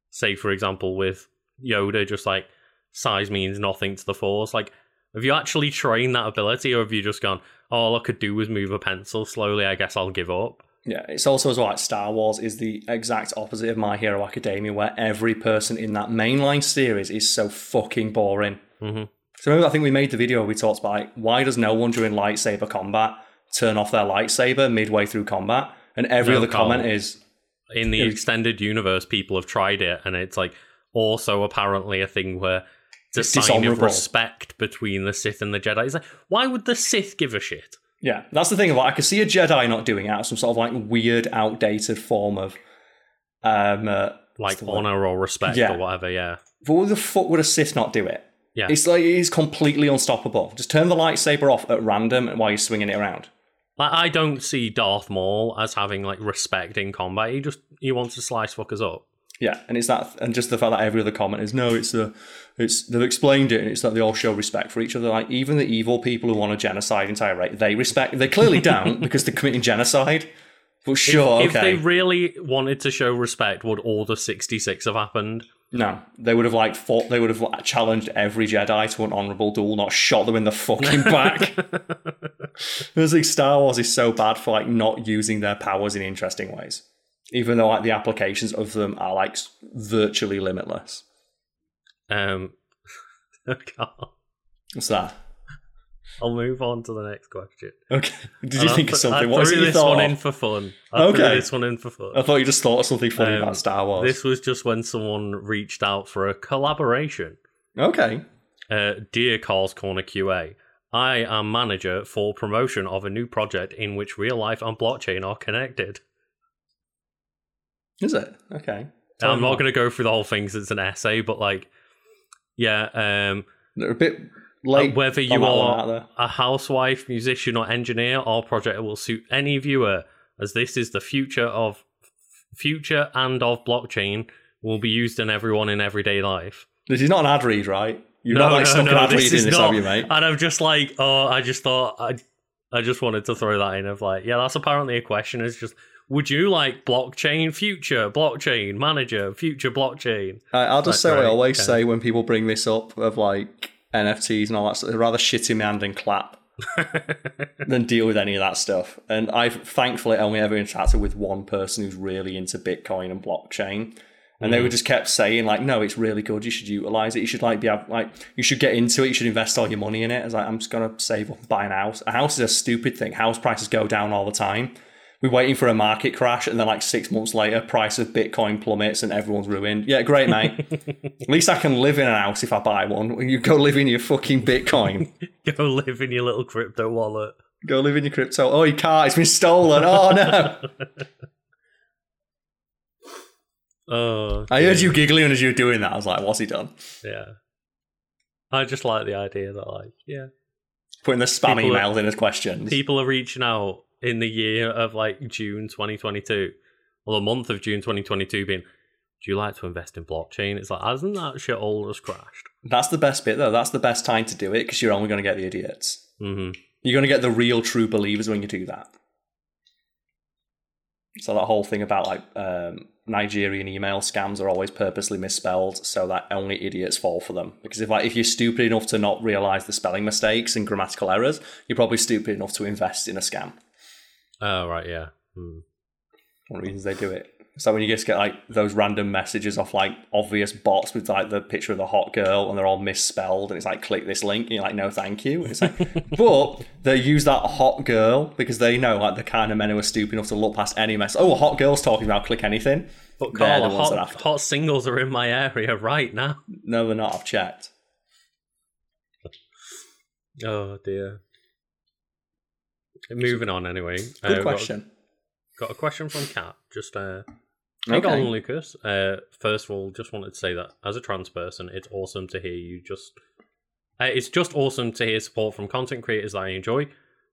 say for example, with Yoda, just like size means nothing to the force. Like, have you actually trained that ability, or have you just gone, oh, all I could do was move a pencil slowly? I guess I'll give up. Yeah, it's also as well like Star Wars is the exact opposite of My Hero Academia, where every person in that mainline series is so fucking boring. hmm So remember, I think we made the video where we talked about like, why does no one during lightsaber combat turn off their lightsaber midway through combat? And every No, other comment is, in the extended universe, people have tried it, and it's like also apparently a thing where it's a It's sign of respect between the Sith and the Jedi. It's like, why would the Sith give a shit? Yeah, that's the thing. About it. I could see a Jedi not doing it out some sort of like weird, outdated form of, um, uh, Like honor or respect Yeah. or whatever. Yeah, but why the fuck would a Sith not do it? yeah. It's like it is completely unstoppable. Just turn the lightsaber off at random while you're swinging it around. Like, I don't see Darth Maul as having like respect in combat. He just he wants to slice fuckers up. Yeah, and it's that, and just the fact that every other comment is no, it's the, it's they've explained it, and it's that they all show respect for each other. Like even the evil people who want to genocide entire race, they respect. They clearly don't because they're committing genocide. But sure, If okay, they really wanted to show respect, would Order sixty six have happened? no, they would have like fought. They would have like, challenged every Jedi to an honorable duel, not shot them in the fucking back. It's like Star Wars is so bad for like not using their powers in interesting ways, even though like the applications of them are like virtually limitless. Um, What's that? I'll move on to the next question. Okay. Did And you I think of something? I What threw this thought? one in for fun. I threw Okay. this one in for fun. I thought you just thought of something funny Um, about Star Wars. This was just when someone reached out for a collaboration. Okay. Uh, Dear Karl's Corner QA, I am manager for promotion of a new project in which real life and blockchain are connected. Is it? Okay. I'm not going to go through the whole thing because it's an essay, but like, yeah, um, They're a bit. Uh, whether you are a housewife, musician, or engineer, our project will suit any viewer, as this is the future of future and of blockchain will be used in everyone in everyday life. This is not an ad read, right? You've not like stuck an ad read in this, have you, mate? And I'm just like, oh, I just thought I, I just wanted to throw that in of like, yeah, that's apparently a question. It's just, would you like blockchain future blockchain manager future blockchain? I'll just That's say what I always okay. say when people bring this up of like NFTs and all that stuff. They'd rather shit in my hand and clap than deal with any of that stuff. And I've thankfully only ever interacted with one person who's really into Bitcoin and blockchain. And they Mm. were just kept saying like, no, it's really good. You should utilize it. You should like be like, you should get into it. You should invest all your money in it. I was like, I'm just gonna save up and buy an house. A house is a stupid thing. House prices go down all the time. We're waiting for a market crash, and then like six months later, price of Bitcoin plummets and everyone's ruined. Yeah, great, mate. At least I can live in a house if I buy one. You go live in your fucking Bitcoin. Go live in your little crypto wallet. go live in your crypto. Oh, your car, it's been stolen. Oh no. Oh, I heard you giggling as you were doing that. I was like, what's he done? yeah. I just like the idea that, like, yeah, Putting the spam People are- emails in as questions. people are reaching out in the year of like June 2022, or the month of June 2022, being, "Do you like to invest in blockchain?" It's like, hasn't that shit all just crashed? That's the best bit, though. That's the best time to do it because you're only going to get the idiots. hmm You're going to get the real true believers when you do that. So that whole thing about like um, Nigerian email scams are always purposely misspelled so that only idiots fall for them. Because if like if you're stupid enough to not realize the spelling mistakes and grammatical errors, you're probably stupid enough to invest in a scam. Oh right, yeah. Hmm. One of the reasons they do it. So when you just get like those random messages off like obvious bots with like the picture of the hot girl and they're all misspelled and it's like click this link and you're like no thank you. And it's like but they use that hot girl because they know like the kind of men who are stupid enough to look past any mess. Oh, a hot girl's talking about click anything. But Karl, the hot, hot singles are in my area right now. No, they're not. I've checked. Oh dear. Moving on anyway. Good Uh, got- question. Got, a question from Kat. Just uh, Hey, go Okay. on, Lucas. Uh, first of all, just wanted to say that as a trans person, it's awesome to hear you just. Uh, it's just awesome to hear support from content creators that I enjoy.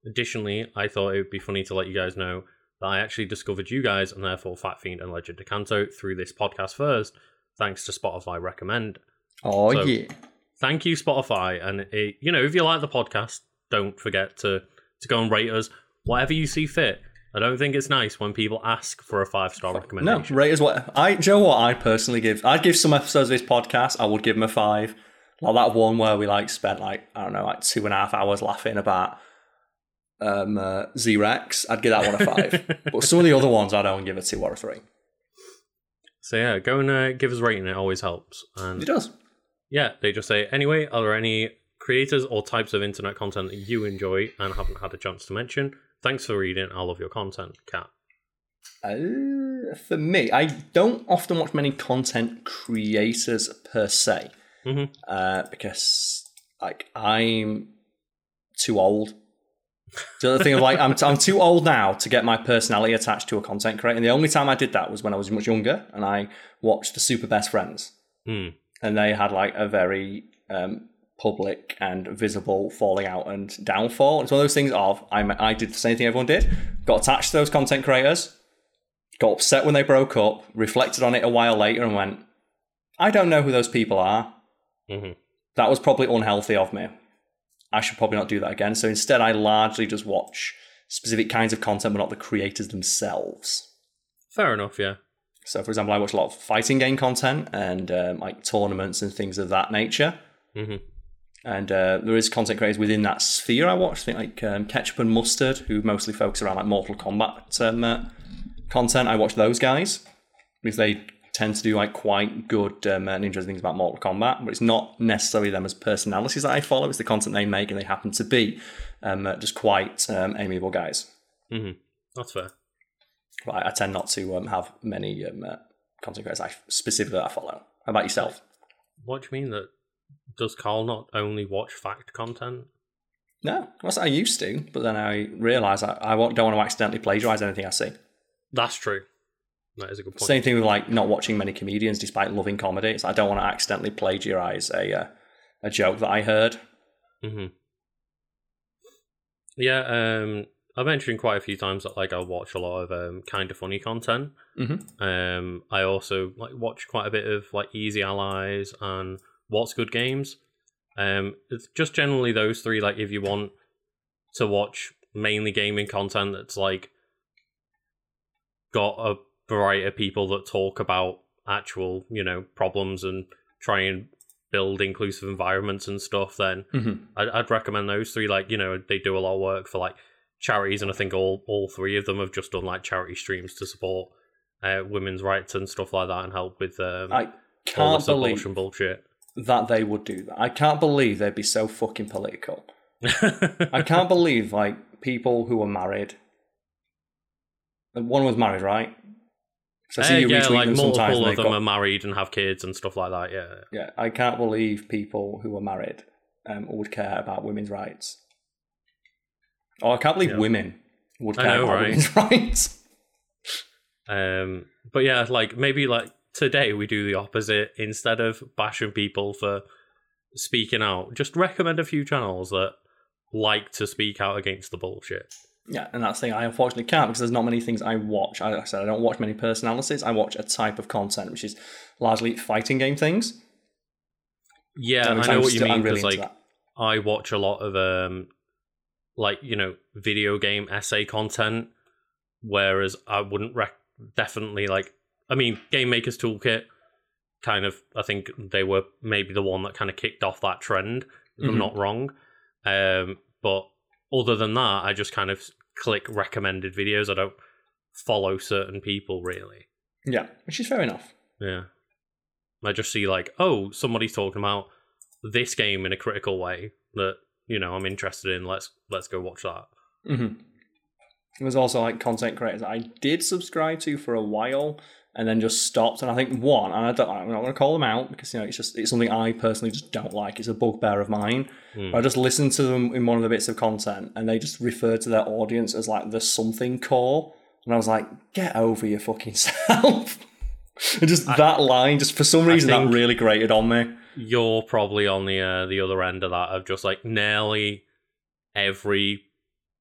Additionally, I thought it would be funny to let you guys know that I actually discovered you guys and therefore Fact Fiend and Legend Decanto through this podcast first, thanks to Spotify Recommend. Oh So- yeah. Thank you, Spotify. And it, you know, if you like the podcast, don't forget to to go and rate us whatever you see fit. I don't think it's nice when people ask for a five star recommendation. No, rate as what I. Joe. you know what I personally give? I'd give some episodes of this podcast. I would give them a five. Like that one where we like spent like I don't know like two and a half hours laughing about um uh, Z-Rex. I'd give that one a five. but some of the other ones I'd only give a two or a three. So yeah, go and uh, give us a rating. It always helps. And It does. yeah, they just say anyway. Are there any creators or types of internet content that you enjoy and haven't had a chance to mention? Thanks for reading. I love your content, Cat. Uh, for me, I don't often watch many content creators per se, Mhm. uh, because like I'm too old. The other thing of like I'm, I'm too old now to get my personality attached to a content creator. And the only time I did that was when I was much younger, and I watched the Super Best Friends, Hmm. and they had like a very um, public and visible falling out and downfall. It's one of those things of I I did the same thing everyone did, got attached to those content creators, got upset when they broke up, reflected on it a while later, and went, I don't know who those people are. hmm That was probably unhealthy of me. I should probably not do that again. So instead, I largely just watch specific kinds of content, but not the creators themselves. Fair enough. Yeah. So, for example, I watch a lot of fighting game content and um, like tournaments and things of that nature. hmm And uh, there is content creators within that sphere I watch, I think like um, Ketchup and Mustard, who mostly focus around like Mortal Kombat um, uh, content. I watch those guys because they tend to do like quite good um, and interesting things about Mortal Kombat, but it's not necessarily them as personalities that I follow. It's the content they make, and they happen to be um, uh, just quite um, amiable guys. hmm That's fair. But I, I tend not to um, have many um, uh, content creators I specifically that I follow. How about yourself? What do you mean that? Does Karl not only watch fact content? No, that's I used to, but then I realised I, I don't want to accidentally plagiarise anything I see. That's true. That is a good point. Same thing with like not watching many comedians despite loving comedy. It's, I don't want to accidentally plagiarise a uh, a joke that I heard. hmm Yeah, um, I've mentioned quite a few times that like I watch a lot of um, kind of funny content. Mhm. Um, I also like watch quite a bit of like Easy Allies and What's Good Games. Um, it's just generally those three. Like if you want to watch mainly gaming content that's like got a variety of people that talk about actual you know problems and try and build inclusive environments and stuff, then Mhm. I'd, I'd recommend those three. Like, you know, they do a lot of work for like charities, and I think all all three of them have just done like charity streams to support uh, women's rights and stuff like that, and help with um, I all can't this believe abortion bullshit. That they would do that. I can't believe they'd be so fucking political. I can't believe like people who are married. One was married, right? So I see Uh, you yeah, like multiple of them got- are married and have kids and stuff like that. Yeah, Yeah, I can't believe people who are married um, would care about women's rights. Oh, I can't believe Yeah. women would care know, about right? women's rights. Um, but yeah, like maybe like today we do the opposite instead of bashing people for speaking out. Just recommend a few channels that like to speak out against the bullshit. Yeah, and that's the thing. I unfortunately can't because there's not many things I watch. I, like I said I don't watch many personalities. I watch a type of content, which is largely fighting game things. Yeah, I know what you mean really because like that. I watch a lot of um like you know video game essay content, whereas I wouldn't rec- definitely like. I mean, Game Maker's Toolkit kind of. I think they were maybe the one that kind of kicked off that trend. If Mhm. I'm not wrong. Um, but other than that, I just kind of click recommended videos. I don't follow certain people really. Yeah, which is fair enough. Yeah. I just see like, oh, somebody's talking about this game in a critical way that you know I'm interested in. Let's let's go watch that. hmm There's also like content creators I did subscribe to for a while and then just stopped. And I think one, and I don't, I'm not going to call them out because you know it's just it's something I personally just don't like. It's a bugbear of mine. Hmm. I just listened to them in one of the bits of content, and they just referred to their audience as like the something core, and I was like, get over your fucking self. and just that line, just for some reason, that really grated on me. You're probably on the uh, the other end of that of just like nearly every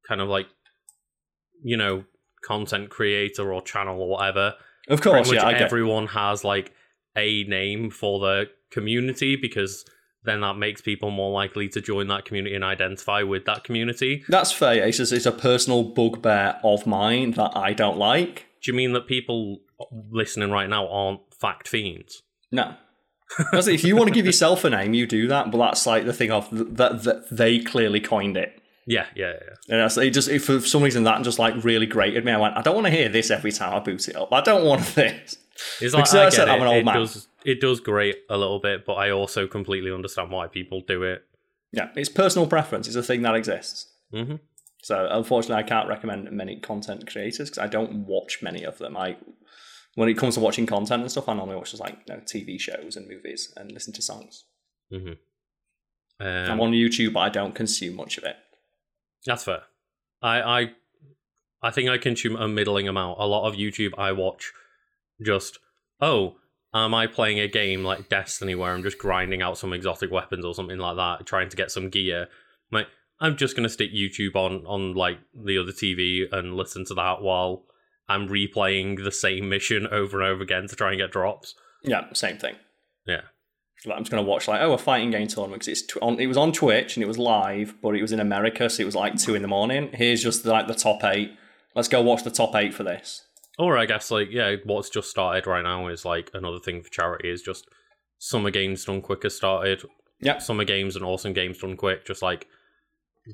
kind of like you know content creator or channel or whatever. Of course, yeah, everyone has like a name for the community because then that makes people more likely to join that community and identify with that community. That's fair. It's just it's a personal bugbear of mine that I don't like. Do you mean that people listening right now aren't fact fiends? No. If you want to give yourself a name, you do that. But that's like the thing of that that they clearly coined it. Yeah, yeah, yeah. And it just for some reason that just like really grated me. I went, I don't want to hear this every time I boot it up. I don't want this. It's like, Because I I said it. I'm an old it man. does it does grate a little bit, but I also completely understand why people do it. Yeah, it's personal preference. It's a thing that exists. hmm So unfortunately, I can't recommend many content creators because I don't watch many of them. I when it comes to watching content and stuff, I normally watch just like you know, TV shows and movies and listen to songs. hmm I'm Um, on YouTube, but I don't consume much of it. That's fair. I, I I think I consume a middling amount. A lot of YouTube I watch just oh, am I playing a game like Destiny where I'm just grinding out some exotic weapons or something like that, trying to get some gear? Like I'm just gonna stick YouTube on on like the other TV and listen to that while I'm replaying the same mission over and over again to try and get drops. Yeah, same thing. Yeah. I'm just going to watch like oh a fighting game tournament because it's tw- on, it was on Twitch and it was live, but it was in America, so it was like two in the morning. Here's just like the top eight. Let's go watch the top eight for this. Or I guess like yeah, what's just started right now is like another thing for charity is just summer games done quick has started. Yep. Summer games and awesome games done quick. Just like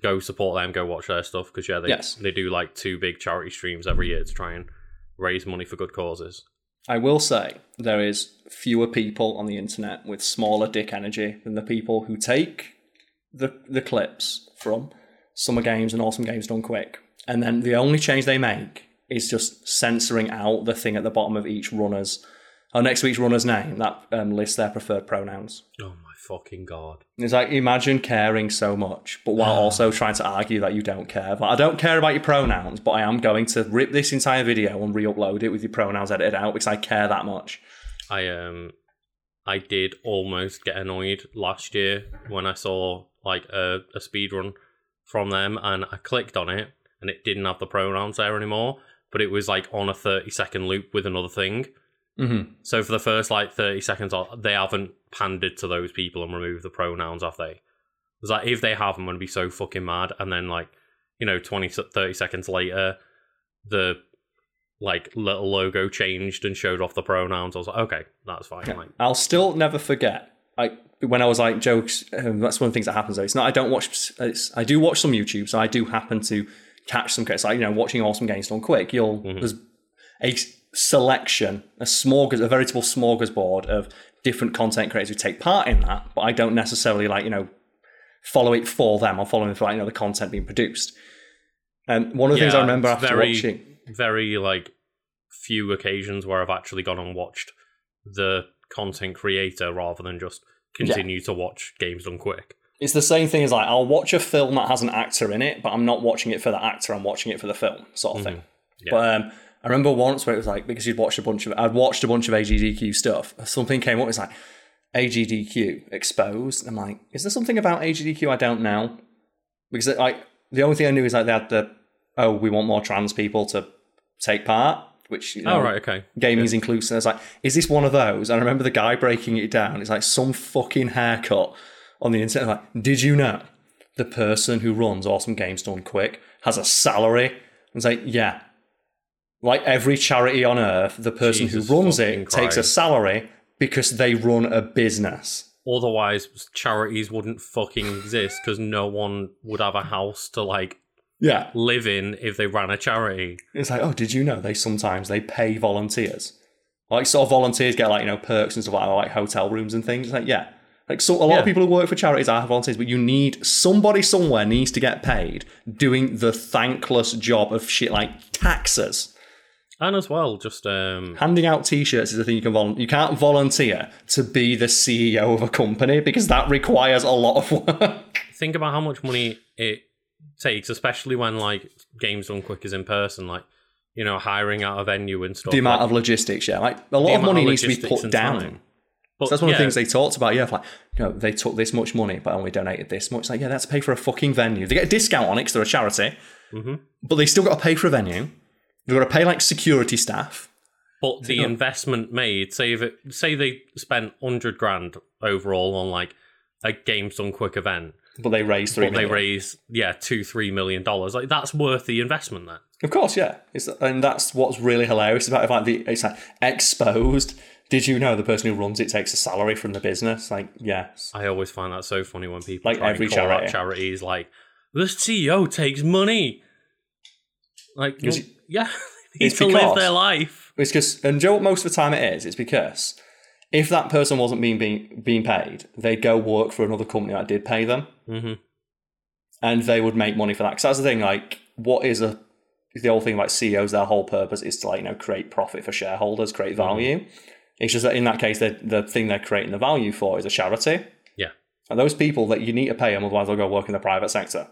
go support them, go watch their stuff because yeah, they Yes. they do like two big charity streams every year to try and raise money for good causes. I will say there is fewer people on the internet with smaller dick energy than the people who take the the clips from summer games and awesome games done quick, and then the only change they make is just censoring out the thing at the bottom of each runner's or next to each runner's name that um, lists their preferred pronouns. Oh my fucking god! It's like imagine caring so much, but while also trying to argue that you don't care. But I don't care about your pronouns, but I am going to rip this entire video and re-upload it with your pronouns edited out because I care that much. I um I did almost get annoyed last year when I saw like a, a speed run from them and I clicked on it and it didn't have the pronouns there anymore, but it was like on a 30 second loop with another thing. Mm-hmm. So for the first like 30 seconds, they haven't pandered to those people and removed the pronouns, have they? It's like, if they have, I'm going to be so fucking mad. And then like, you know, 20, 30 seconds later, the like little logo changed and showed off the pronouns. I was like, okay, that's fine. Like, I'll still never forget. I when I was like jokes. Um, that's one of the things that happens. Though it's not. I don't watch. It's, I do watch some YouTube, so I do happen to catch some. It's like you know, watching awesome games done quick. You'll there's a selection, a smorgas, a veritable smorgasbord of different content creators who take part in that. But I don't necessarily like you know follow it for them. I'm following for like you know the content being produced. And one of the things I remember after very- watching. very like few occasions where I've actually gone and watched the content creator rather than just continue to watch games done quick. It's the same thing as like I'll watch a film that has an actor in it, but I'm not watching it for the actor. I'm watching it for the film, sort of thing. Yeah. But um, I remember once where it was like because you'd watched a bunch of I'd watched a bunch of AGDQ stuff. Something came up. It's like AGDQ exposed. I'm like, is there something about AGDQ I don't know? Because like the only thing I knew is like they had the oh, we want more trans people to take part, which you oh, know, Oh right, okay. gaming's inclusive. I was like, is this one of those? And I remember the guy breaking it down. It's like some fucking haircut on the internet. Like, did you know the person who runs Awesome Games Done Quick has a salary? I was like, yeah. Like every charity on earth, the person Jesus who runs it takes a salary because they run a business. Otherwise, charities wouldn't fucking exist because no one would have a house to like Yeah. live in if they ran a charity. It's like, oh, did you know they sometimes they pay volunteers? Like sort of volunteers get like, you know, perks and stuff like that, like hotel rooms and things. It's like, yeah. Like so a lot Yeah. of people who work for charities are volunteers, but you need somebody somewhere needs to get paid doing the thankless job of shit like taxes. And as well, just um, Handing out t-shirts is a thing you can volunteer. You can't volunteer to be the CEO of a company because that requires a lot of work. think about how much money it takes, especially when like games done quick is in person, like you know, hiring out a venue and stuff. the amount like, of logistics, yeah. Like a lot of money of needs to be put down. time. But, So that's one of the things they talked about. Yeah, like you know, they took this much money, but only donated this much. Like, yeah, that's pay for a fucking venue. They get a discount on it because they're a charity, Mhm. but they still got to pay for a venue. They've got to pay like security staff. But the investment made, say if it, say they spent hundred grand overall on like a games done quick event, But they raise three but they raise yeah two three million dollars. Like that's worth the investment. Then Of course, yeah. It's, and that's what's really hilarious about it. Like the, it's like exposed. Did you know the person who runs it takes a salary from the business? Like, yes. I always find that so funny when people Like every and call out charity. charities like the CEO takes money. Like well, yeah, it's to live because- their life. It's because, and Joe, most of the time it is. It's because if that person wasn't being being, being paid, they'd go work for another company that did pay them. hmm and they would make money for that. Because that's the thing, like, what is a the whole thing like CEOs? Their whole purpose is to like you know create profit for shareholders, create Mm-hmm. value. It's just that in that case, the the thing they're creating the value for is a charity. Yeah. and those people that you need to pay them, otherwise they'll go work in the private sector.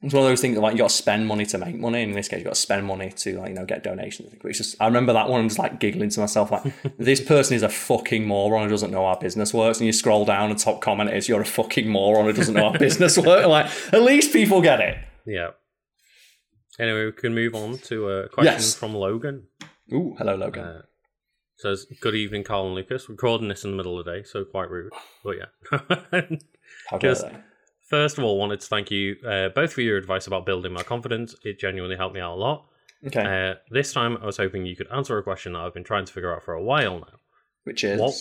It's one of those things that like you got to spend money to make money. In this case, you got to spend money to like you know get donations. It's just I remember that one and just like giggling to myself like this person is a fucking moron who doesn't know how business works. And you scroll down and top comment is you're a fucking moron who doesn't know how business works. Like at least people get it. Yeah. Anyway, we can move on to a question Yes. from Logan. Ooh, hello Logan. Uh, says, "Good evening, Karl and Lucas. Recording this in the middle of the day, so quite rude. But yeah. how dare they? First of all, wanted to thank you uh, both for your advice about building my confidence. It genuinely helped me out a lot. Okay, Uh, this time, I was hoping you could answer a question that I've been trying to figure out for a while now. which is what-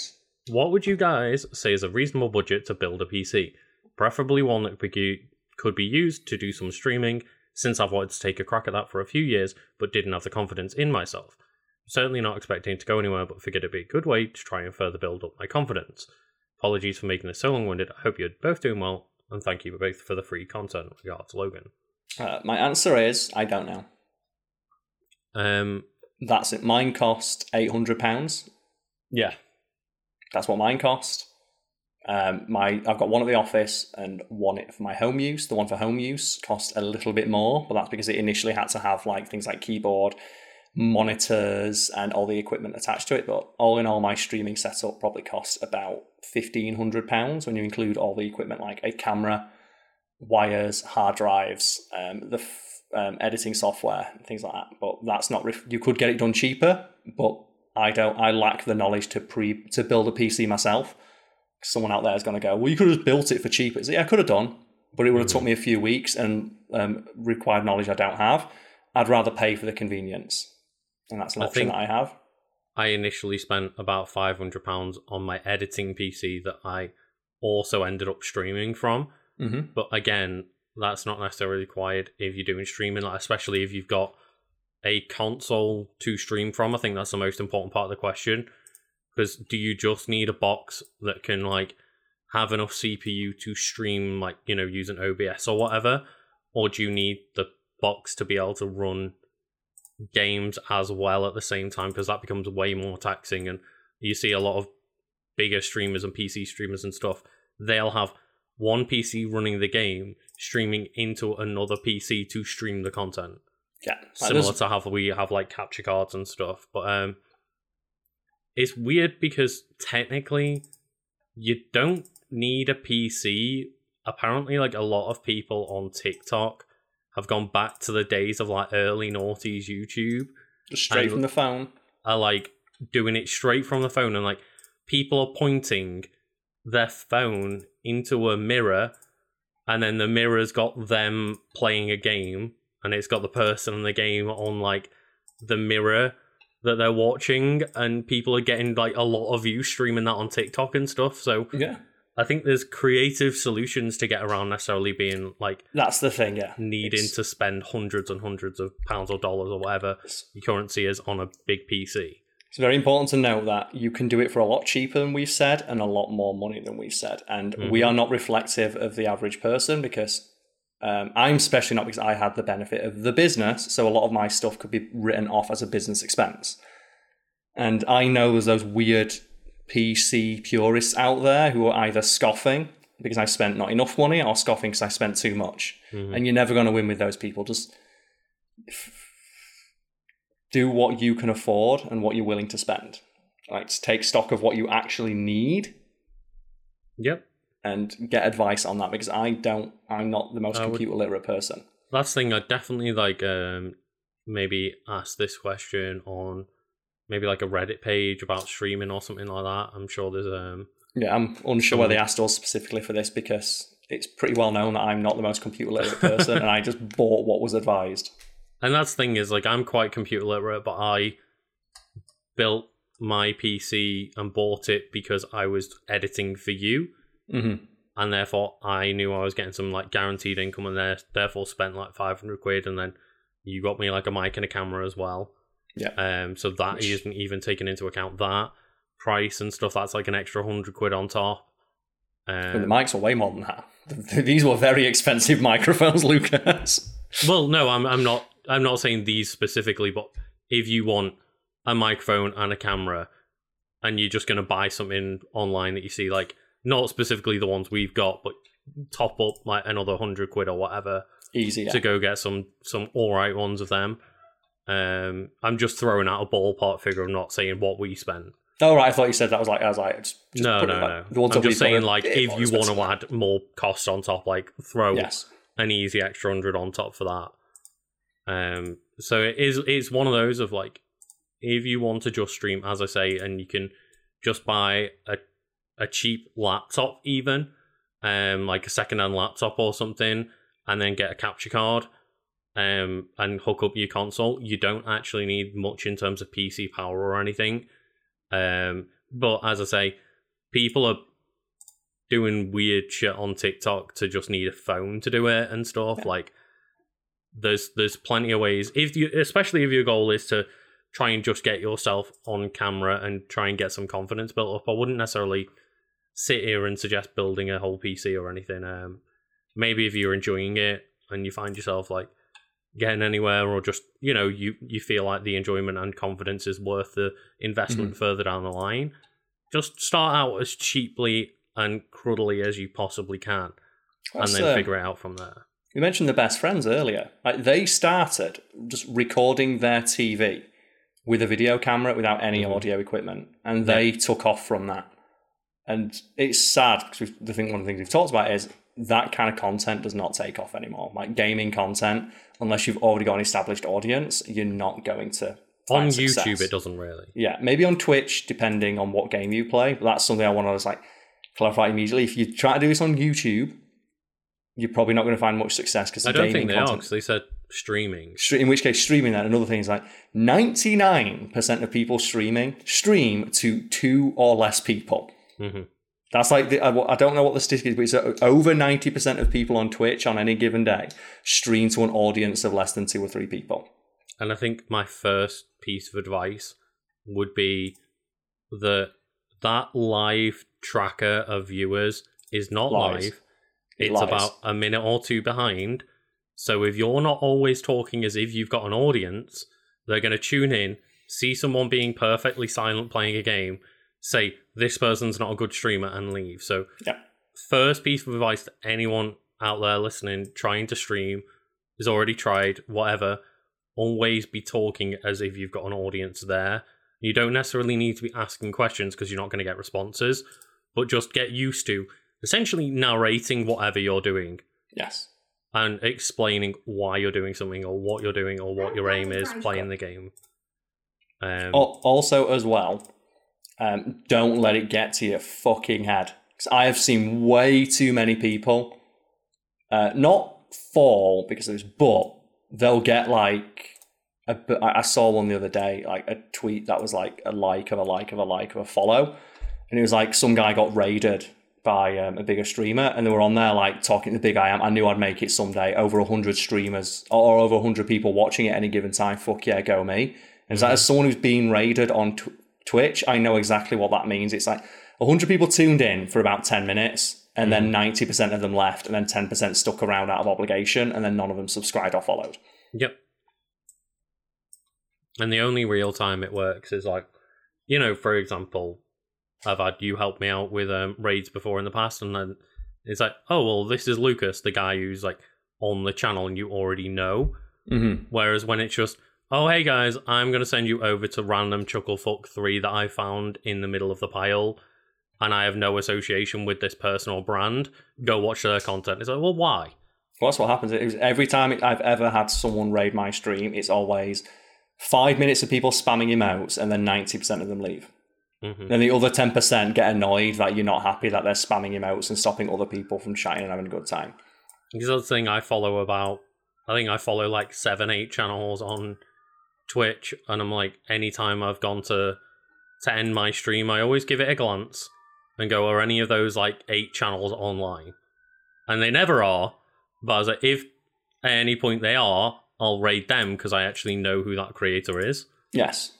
What would you guys say is a reasonable budget to build a PC? Preferably one that could be, used to do some streaming, since I've wanted to take a crack at that for a few years, but didn't have the confidence in myself. Certainly not expecting to go anywhere, but figured it'd be a good way to try and further build up my confidence. Apologies for making this so long-winded. I hope you're both doing well, and thank you both for the free content. Regards, Logan. uh, my answer is I don't know. Um, That's it. Mine cost eight hundred pounds. yeah, That's what mine cost. Um, my I've got one at the office and one for my home use. The one for home use cost a little bit more, but that's because it initially had to have like things like keyboard, monitors, and all the equipment attached to it. But all in all, my streaming setup probably costs about fifteen hundred pounds when you include all the equipment like a camera, wires, hard drives, um, the f- um, editing software, things like that. But that's not. Ref- you could get it done cheaper, but I don't. I lack the knowledge to pre to build a PC myself. Someone out there is going to go, well, you could have built it for cheaper. Like, yeah, I could have done, but it would have took me a few weeks and um, required knowledge I don't have. I'd rather pay for the convenience, and that's an I option that I have. I initially spent about five hundred pounds on my editing PC that I also ended up streaming from. Mm-hmm. But again, that's not necessarily required if you're doing streaming, like especially if you've got a console to stream from. I think that's the most important part of the question. Because do you just need a box that can like have enough CPU to stream, like you know, using OBS or whatever, or do you need the box to be able to run games as well at the same time? Because that becomes way more taxing, and you see a lot of bigger streamers and PC streamers and stuff. They'll have one PC running the game, streaming into another PC to stream the content. Yeah, Like, Similar to how we have like capture cards and stuff. But um it's weird because technically you don't need a PC. Apparently, like a lot of people on TikTok have gone back to the days of like early noughties YouTube Just straight from the phone. are like doing it straight from the phone and like people are pointing their phone into a mirror and then the mirror's got them playing a game and it's got the person in the game on like the mirror that they're watching and people are getting like a lot of views streaming that on TikTok and stuff so Yeah. I think there's creative solutions to get around necessarily being like That's the thing, yeah. needing It's- to spend hundreds and hundreds of pounds or dollars or whatever your currency is on a big PC. It's very important to note that you can do it for a lot cheaper than we've said and a lot more money than we've said. And we are not reflective of the average person because um, I'm especially not because I had the benefit of the business. So a lot of my stuff could be written off as a business expense. And I know there's those weird PC purists out there who are either scoffing because I spent not enough money or scoffing because I spent too much. And you're never going to win with those people. Just do what you can afford and what you're willing to spend. Like take stock of what you actually need Yep. and get advice on that because I don't I'm not the most I would- computer literate person. Last thing, I'd definitely like um maybe ask this question on maybe like a Reddit page about streaming or something like that. I'm sure there's um Yeah, I'm unsure whether they asked us specifically for this because it's pretty well known that I'm not the most computer literate person and I just bought what was advised. and that's the thing is like I'm quite computer literate, but I built my PC and bought it because I was editing for you. hmm and therefore I knew I was getting some like guaranteed income, and there, therefore spent like five hundred quid, and then you got me like a mic and a camera as well. Yeah. Um. So that Which- not even taking into account that price and stuff. That's like an extra hundred quid on top. But the Um, mics were way more than that. These were very expensive microphones, Lucas. well, no, I'm I'm not I'm not saying these specifically, but if you want a microphone and a camera, and you're just gonna buy something online that you see like not specifically the ones we've got, but top up like another hundred quid or whatever. Easy. Yeah. to go get some some all right ones of them. Um, I'm just throwing out a ballpark figure. I'm not saying what we spent. Oh right, I thought you said that was like I was like just, just no, it no, like- no. I'm just saying, like, if you want to add more costs on top, like throw yes, an easy extra hundred on top for that. Um, so it is it's one of those of like, if you want to just stream, as I say, and you can just buy a a cheap laptop, even um, like a second hand laptop or something, and then get a capture card, um, and hook up your console. You don't actually need much in terms of PC power or anything. Um, but as I say, people are doing weird shit on TikTok to just need a phone to do it and stuff. Yeah. Like there's there's plenty of ways. If you especially if your goal is to try and just get yourself on camera and try and get some confidence built up, I wouldn't necessarily sit here and suggest building a whole PC or anything. Um maybe if you're enjoying it and you find yourself like getting anywhere or just you know you you feel like the enjoyment and confidence is worth the investment further down the line just start out as cheaply and cruddly as you possibly can That's, and then uh, figure it out from there You mentioned the best friends earlier. Like they started just recording their TV with a video camera without any Mhm. audio equipment, and they took off from that. And it's sad because the thing, one of the things we've talked about is that kind of content does not take off anymore. Like gaming content, unless you've already got an established audience, you're not going to on success. youtube it doesn't really Yeah, maybe on Twitch, depending on what game you play. But that's something I want to just like clarify immediately. If you try to do this on YouTube, you're probably not going to find much success because i don't think gaming they are content. because they said streaming In which case, streaming that another thing is like 99% of people streaming stream to two or less people. hmm That's like the, I, don't know what the statistic is, but it's over 90% of people on Twitch on any given day stream to an audience of less than two or three people. and i think my first piece of advice would be that that live tracker of viewers is not Lies. live it's lies. about a minute or two behind. So if you're not always talking as if you've got an audience, they're going to tune in, see someone being perfectly silent playing a game, say this person's not a good streamer, and leave. So Yeah. first piece of advice to anyone out there listening, trying to stream, has already tried, whatever. Always be talking as if you've got an audience there. You don't necessarily need to be asking questions because you're not going to get responses, but just get used to essentially narrating whatever you're doing Yes. and explaining why you're doing something or what you're doing or what your aim is playing the game. Um, Also, as well, um, don't let it get to your fucking head. 'Cause I have seen way too many people uh, not fall because of this, but they'll get like. A, I saw one the other day, like a tweet that was like a like of a like of a like of a follow, and it was like some guy got raided by um, a bigger streamer, and they were on there like talking to the big I am. I knew I'd make it someday. Over hundred streamers or over hundred people watching at any given time. Fuck yeah, go me. And it's like as someone who's been raided on tw- Twitch, I know exactly what that means. It's like hundred people tuned in for about ten minutes, and then ninety percent of them left, and then ten percent stuck around out of obligation, and then none of them subscribed or followed. Yep. And the only real time it works is like, you know, for example, I've had you help me out with um, raids before in the past, and then it's like, oh well, this is Lucas, the guy who's like on the channel, and you already know. Mm-hmm. Whereas when it's just, oh hey guys, I'm gonna send you over to random chucklefuck three that I found in the middle of the pile, and I have no association with this person or brand. Go watch their content. It's like, well, why? Well, that's what happens. It was every time I've ever had someone raid my stream, it's always five minutes of people spamming emotes, and then ninety percent of them leave. hmm Then the other ten percent get annoyed that you're not happy that they're spamming emotes and stopping other people from chatting and having a good time. Because the thing I follow about, I think I follow like seven, eight channels on Twitch, and I'm like, anytime I've gone to to end my stream, I always give it a glance and go, are any of those like eight channels online? And they never are. But I was like, if at any point they are, I'll raid them because I actually know who that creator is. Yes.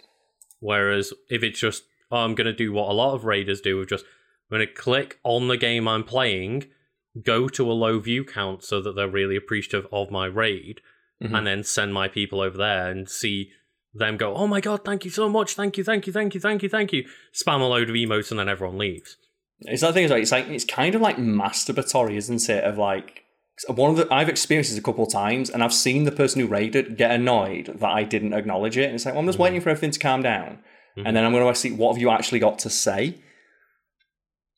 Whereas if it's just, oh, I'm going to do what a lot of raiders do of just, I'm going to click on the game I'm playing, go to a low view count so that they're really appreciative of my raid, Mhm. and then send my people over there and see them go, oh my god, thank you so much, thank you, thank you, thank you, thank you, thank you. Spam a load of emotes and then everyone leaves. It's that thing. Is like it's like it's kind of like masturbatory, isn't it? Of like one of the I've experienced this a couple of times, and I've seen the person who raided get annoyed that I didn't acknowledge it. And it's like, well, I'm just waiting for everything to calm down, and then I'm going to see what have you actually got to say.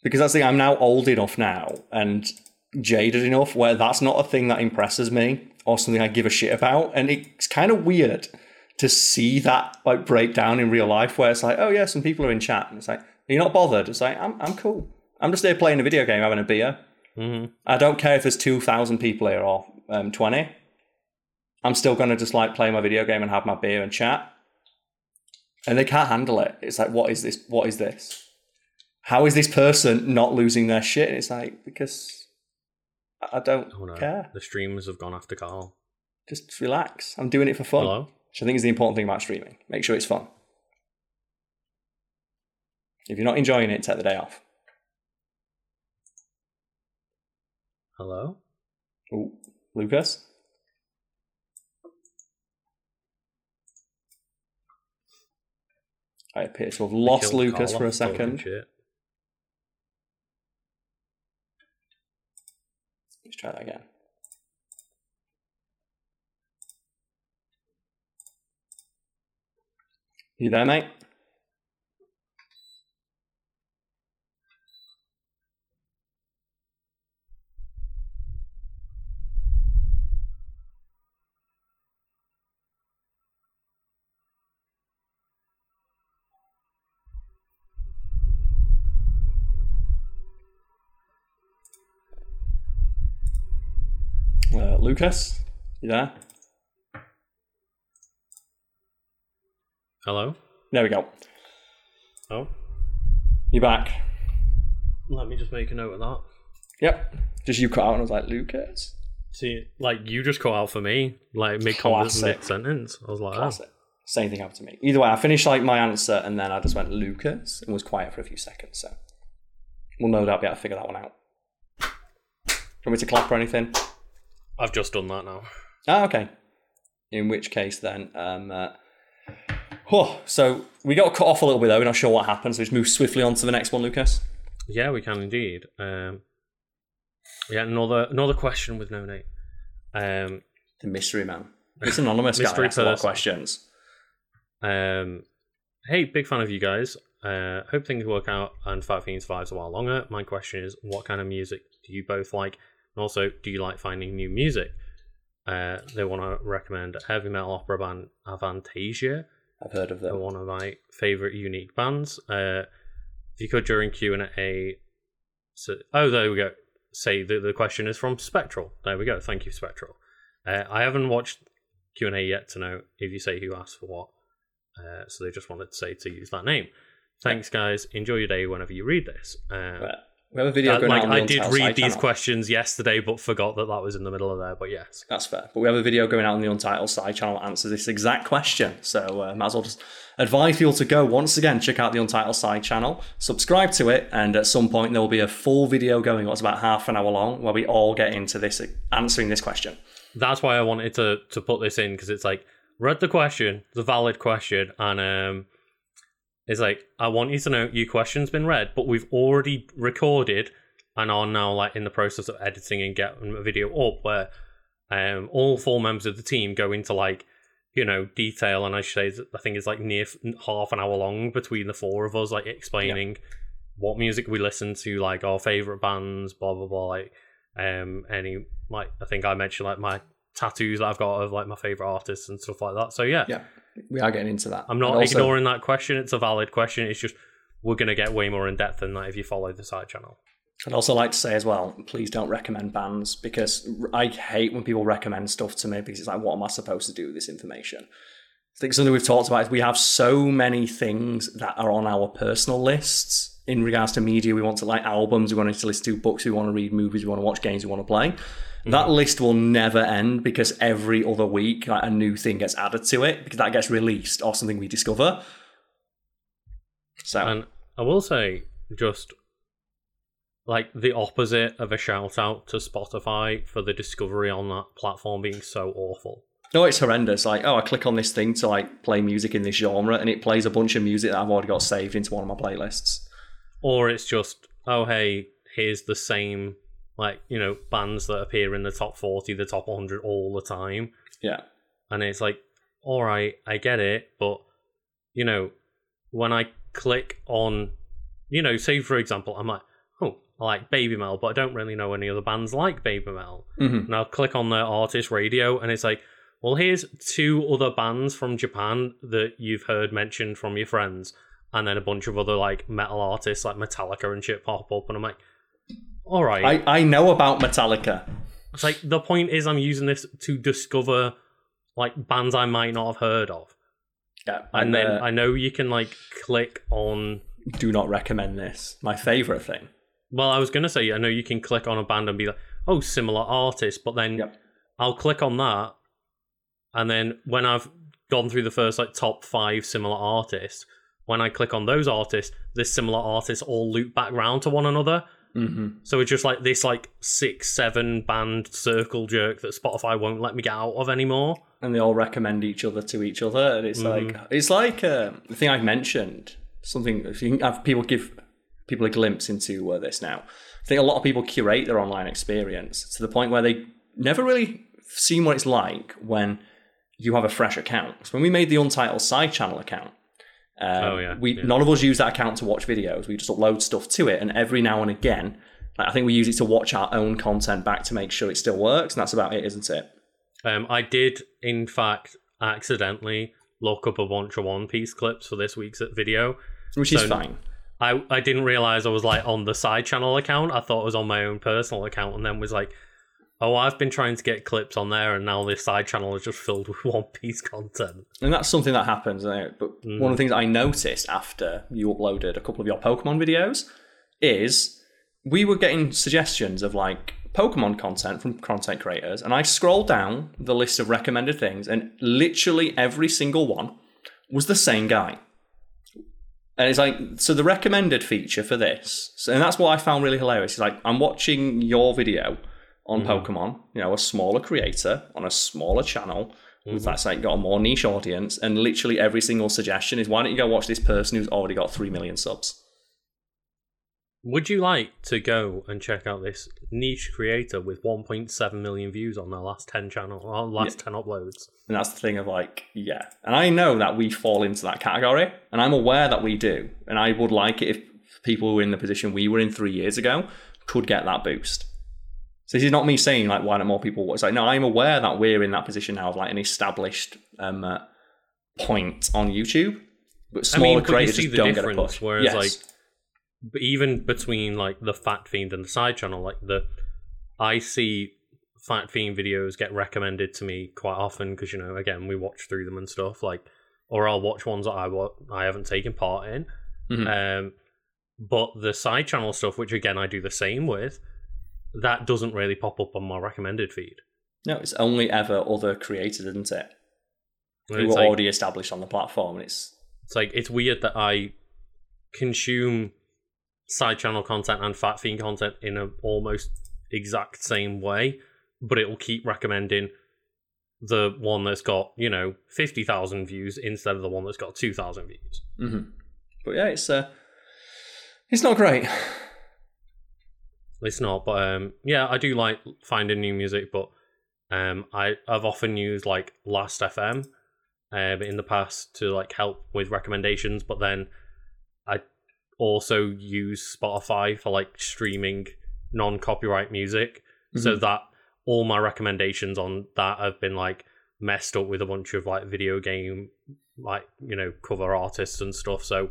Because that's the thing. I'm now old enough now and jaded enough where that's not a thing that impresses me or something I give a shit about, and it's kind of weird to see that like break down in real life where it's like, oh yeah, some people are in chat, and it's like, you're you not bothered? It's like, I'm I'm cool. I'm just here playing a video game, having a beer. hmm I don't care if there's two thousand people here or um, twenty. I'm still gonna just like play my video game and have my beer and chat. And they can't handle it. It's like, what is this? What is this? How is this person not losing their shit? And it's like because I don't Oh no, care. the streamers have gone after Karl. Just relax. I'm doing it for fun. Hello? Which I think is the important thing about streaming. Make sure it's fun. If you're not enjoying it, take the day off. Hello? Lucas? I appear to have lost Lucas Karl for a second. Let's try that again. You there, mate? Uh, Lucas? You there? Hello? There we go. Oh, You're back. let me just make a note of that. Yep. Just you cut out and I was like, Lucas? See, like you just cut out for me, like mid sentence. I was like, oh. Classic. Same thing happened to me. Either way, I finished like my answer and then I just went Lucas and was quiet for a few seconds. So we'll no doubt be able to figure that one out. Do you want me to clap or anything? I've just done that now. Ah, okay. In which case, then, um, uh, oh, so we got cut off a little bit though. We're not sure what happened, so let's move swiftly on to the next one, Lucas. Yeah, we can indeed. Um, yeah, another another question with no name. Um, The mystery man. It's anonymous guy. Mystery Asks a lot of questions. um, hey, big fan of you guys. Uh, hope things work out and Five Fiends survives a while longer. My question is, what kind of music do you both like? And also, do you like finding new music? Uh, they want to recommend heavy metal opera band Avantasia. I've heard of They're them. one of my favorite unique bands. Uh, if you could during Q and A, so oh, there we go. Say the the question is from Spectral. There we go. Thank you, Spectral. Uh, I haven't watched Q and A yet to know if you say who asked for what. Uh, so they just wanted to say to use that name. Thanks, guys. Enjoy your day whenever you read this. Um, But we have a video uh, going like out on the I did Untitled read Side these channel. questions yesterday, but forgot that that was in the middle of there. But yes, That's fair. But we have a video going out on the Untitled side channel that answers this exact question. So uh, might as well just advise people to go once again, check out the Untitled side channel, subscribe to it, and at some point there will be a full video going. It's about half an hour long where we all get into this answering this question. that's why I wanted to to put this in because it's like read the question, it's a valid question, and um, it's like I want you to know your question's been read, but we've already recorded and are now like in the process of editing and getting a video up where um all four members of the team go into like you know detail and I say I think it's like near half an hour long between the four of us like explaining what music we listen to like our favorite bands blah blah blah like um any like I think I mentioned like my tattoos that I've got of like my favorite artists and stuff like that. So yeah, Yeah, we are getting into that. I'm not also- ignoring that question it's a valid question it's just we're gonna get way more in depth than that if you follow the side channel I'd also like to say as well, please don't recommend bands because I hate when people recommend stuff to me because it's like, what am I supposed to do with this information? I think something we've talked about is we have so many things that are on our personal lists in regards to media. We want to like albums, we want to listen to books, we want to read movies, we want to watch games, we want to play. That mm-hmm. list will never end because every other week like, a new thing gets added to it because that gets released or something we discover. So And I will say, just like the opposite of a shout out to Spotify for the discovery on that platform being so awful. No, it's horrendous. Like, oh, I click on this thing to like play music in this genre, and it plays a bunch of music that I've already got saved into one of my playlists. Or it's just, oh, hey, here's the same, like, you know, bands that appear in the top 40, the top 100 all the time. Yeah, And it's like, all right, I get it, but, you know, when I click on, you know, say for example, I'm like, oh, I like Baby Mel, but I don't really know any other bands like Baby Mel. Mhm. And I'll click on their artist radio, and it's like, well, here's two other bands from Japan that you've heard mentioned from your friends, and then a bunch of other like metal artists like Metallica and shit pop up, and I'm like, all right. I I know about Metallica. it's like the point is, I'm using this to discover like bands I might not have heard of, Yeah, and then uh, I know you can like click on. do not recommend this. My favorite thing. Well, I was gonna say, I know you can click on a band and be like, oh, similar artist, but then Yep. I'll click on that, and then when I've gone through the first like top five similar artists, when I click on those artists, this similar artists all loop back round to one another. Hmm So it's just like this like six, seven band circle jerk that Spotify won't let me get out of anymore. And they all recommend each other to each other, and it's like it's like uh, the thing I've mentioned. Something if you have people give people a glimpse into uh, this now. I think a lot of people curate their online experience to the point where they never really seen what it's like when you have a fresh account. So when we made the Untitled side channel account, um, Oh, yeah, we yeah. none of us use that account to watch videos. We just upload stuff to it, and every now and again, like, I think we use it to watch our own content back to make sure it still works, and that's about it, isn't it? Um, I did, in fact, accidentally look up a bunch of One Piece clips for this week's video. Which is fine. I, I didn't realize I was like on the side channel account. I thought it was on my own personal account, and then was like, oh, I've been trying to get clips on there, and now this side channel is just filled with One Piece content. And that's something that happens. But Mm. one of the things I noticed after you uploaded a couple of your Pokemon videos is we were getting suggestions of like Pokemon content from content creators, and I scrolled down the list of recommended things, and literally every single one was the same guy. And it's like, so the recommended feature for this, and that's what I found really hilarious. Is like, I'm watching your video on mm-hmm. Pokemon, you know, a smaller creator on a smaller channel. With that's like got a more niche audience, and literally every single suggestion is why don't you go watch this person who's already got three million subs? Would you like to go and check out this niche creator with 1.7 million views on their last 10 channel, or last 10 uploads? And that's the thing of like, yeah. And I know that we fall into that category, and I'm aware that we do. And I would like it if people who were in the position we were in three years ago could get that boost. So this is not me saying like why don't more people It's like no, I'm aware that we're in that position now of like an established um, uh, point on YouTube, but smaller I mean, but you creators see just the don't get a difference, push. whereas, yes. like, even between like the Fact Fiend and the side channel, like the I see Fact Fiend videos get recommended to me quite often because you know again we watch through them and stuff like, or I'll watch ones that I wa- I haven't taken part in. Mhm. Um, but the side channel stuff, which again I do the same with, that doesn't really pop up on my recommended feed. no, it's only ever other creators, isn't it? Who are like, already established on the platform, and it's it's like it's weird that I consume side channel content and Fact Fiend content in an almost exact same way, but it will keep recommending the one that's got you know fifty thousand views instead of the one that's got two thousand views. hmm But yeah, it's uh, it's not great. It's not, but um, yeah, I do like finding new music, but um, I I've often used like Last FM um in the past to like help with recommendations, but then I also use Spotify for like streaming non copyright music, so that all my recommendations on that have been like messed up with a bunch of like video game like you know cover artists and stuff. So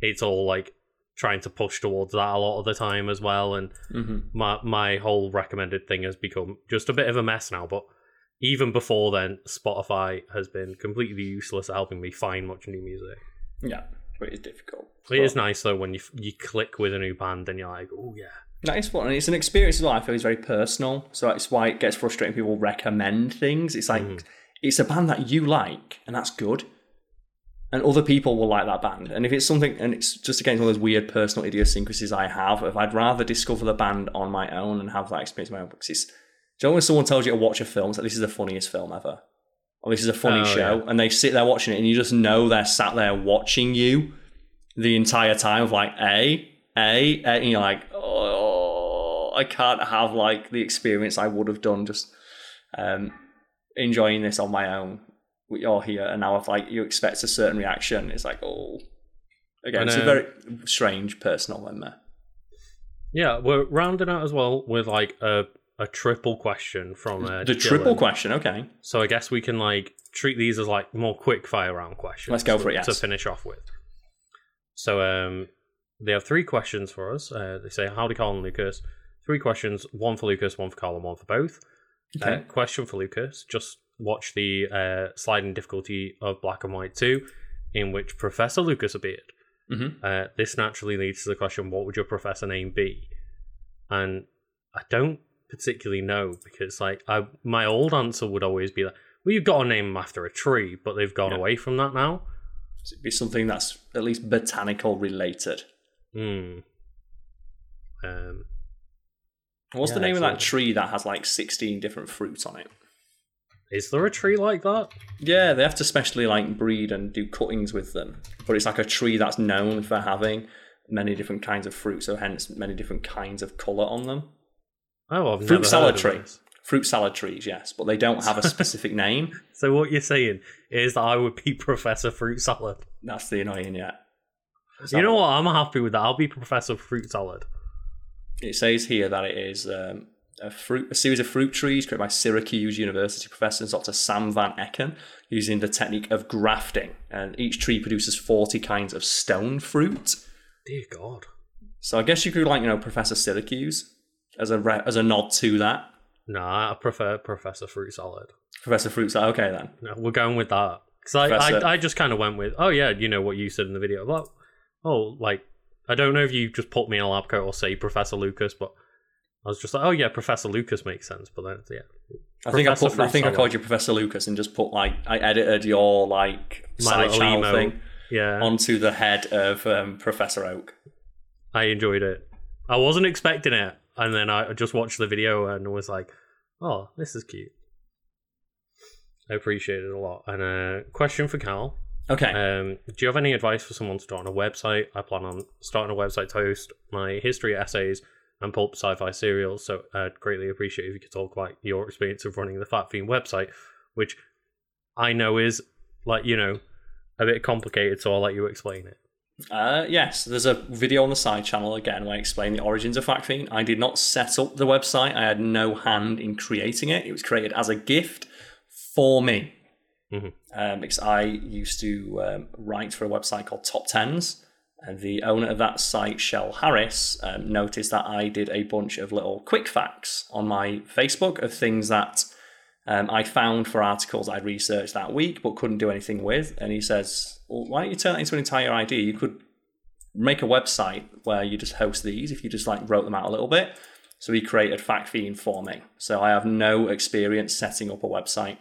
it's all like trying to push towards that a lot of the time as well and hmm my my whole recommended thing has become just a bit of a mess now. But even before then, Spotify has been completely useless at helping me find much new music. Yeah, but it's difficult. It is But nice though when you you click with a new band and you're like, oh yeah, That is fun, and it's an experience as well. I feel it's very personal, so that's why it gets frustrating. People recommend things. It's like Mhm. it's a band that you like, and that's good. And other people will like that band. And if it's something, and it's just against all those weird personal idiosyncrasies I have, if I'd rather discover the band on my own and have that experience on my own, because it's, do you know when someone tells you to watch a film, it's like, this is the funniest film ever, or this is a funny Oh, show, and they sit there watching it, and you just know they're sat there watching you the entire time of like, A, A, A, and you're like, oh, I can't have like the experience I would have done just um, enjoying this on my own. You're here, and now if like you expect a certain reaction, it's like, oh, again, it's a very strange personal one yeah. We're rounding out as well with like a a triple question from uh, The triple question, okay. So I guess we can like treat these as like more quick fire round questions. Let's go for it, To finish off with. So um, they have three questions for us. Uh, they say howdy, Karl and Lucas. Three questions, one for Lucas, one for Karl, and one for both. Uh, Okay. question for Lucas: Just watch the uh, sliding difficulty of Black and White Two, in which Professor Lucas appeared. Mhm. Uh, this naturally leads to the question: What would your professor name be? And I don't particularly know because, like, I my old answer would always be like, "Well, you've got to name him after a tree," but they've gone Yeah. away from that now. It'd be something that's at least botanical related. Hmm. Um. What's the Yeah, name of that tree that has like 16 different fruits on it? Is there a tree like that? Yeah, they have to specially like breed and do cuttings with them. But it's like a tree that's known for having many different kinds of fruit, so hence many different kinds of colour on them. Oh, I've Fruit never salad heard of tree. Fruit salad trees, yes, but they don't have a specific name. So what you're saying is that I would be Professor Fruit Salad. That's the annoying yet. You know what? I'm happy with that. I'll be Professor Fruit Salad. It says here that it is um, a fruit, a series of fruit trees created by Syracuse University professor Dr. Sam Van Aken using the technique of grafting, and each tree produces 40 kinds of stone fruit. Dear God. So I guess you could like you know Professor Syracuse as a re- as a nod to that. Nah, I prefer Professor Fruit Salad. Professor Fruit Salad, okay then. No, we're going with that. Because I, Professor- I, I just kind of went with, oh yeah, you know what you said in the video. Well, oh, like, I don't know if you just put me in a lab coat or say Professor Lucas, but I was just like, oh yeah, Professor Lucas makes sense. But then, yeah. I think I put, I think I called you Professor Lucas and just put like I edited your like side little channel emo. thing Yeah, onto the head of um, Professor Oak. I enjoyed it. I wasn't expecting it. And then I just watched the video and was like, oh, this is cute. I appreciate it a lot. And a uh, question for Karl. Okay. Um, do you have any advice for someone starting a website? I plan on starting a website to host my history essays and pulp sci-fi serials. So I'd greatly appreciate if you could talk about your experience of running the Fact Fiend website, which I know is like you know a bit complicated. So I'll let you explain it. Uh, yes, there's a video on the side channel again where I explain the origins of Fact Fiend. I did not set up the website. I had no hand in creating it. It was created as a gift for me. Mhm. Um, because I used to um, write for a website called TopTenz, and the owner of that site, Shell Harris, um, noticed that I did a bunch of little quick facts on my Facebook of things that um, I found for articles I'd researched that week but couldn't do anything with. And he says, well, why don't you turn that into an entire idea? You could make a website where you just host these if you just like wrote them out a little bit. So he created Fact Fiend for me. So I have no experience setting up a website.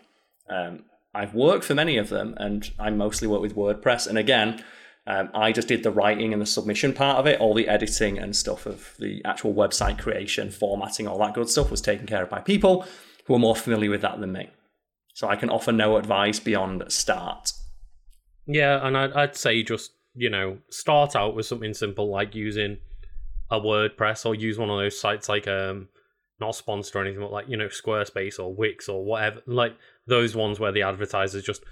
Um, I've worked for many of them, and I mostly work with WordPress. And again, um, I just did the writing and the submission part of it. All the editing and stuff of the actual website creation, formatting, all that good stuff was taken care of by people who are more familiar with that than me. So I can offer no advice beyond start. Yeah, and I'd, I'd say just you know start out with something simple like using a WordPress or use one of those sites like um not sponsored or anything, but like you know Squarespace or Wix or whatever, like those ones where the advertisers just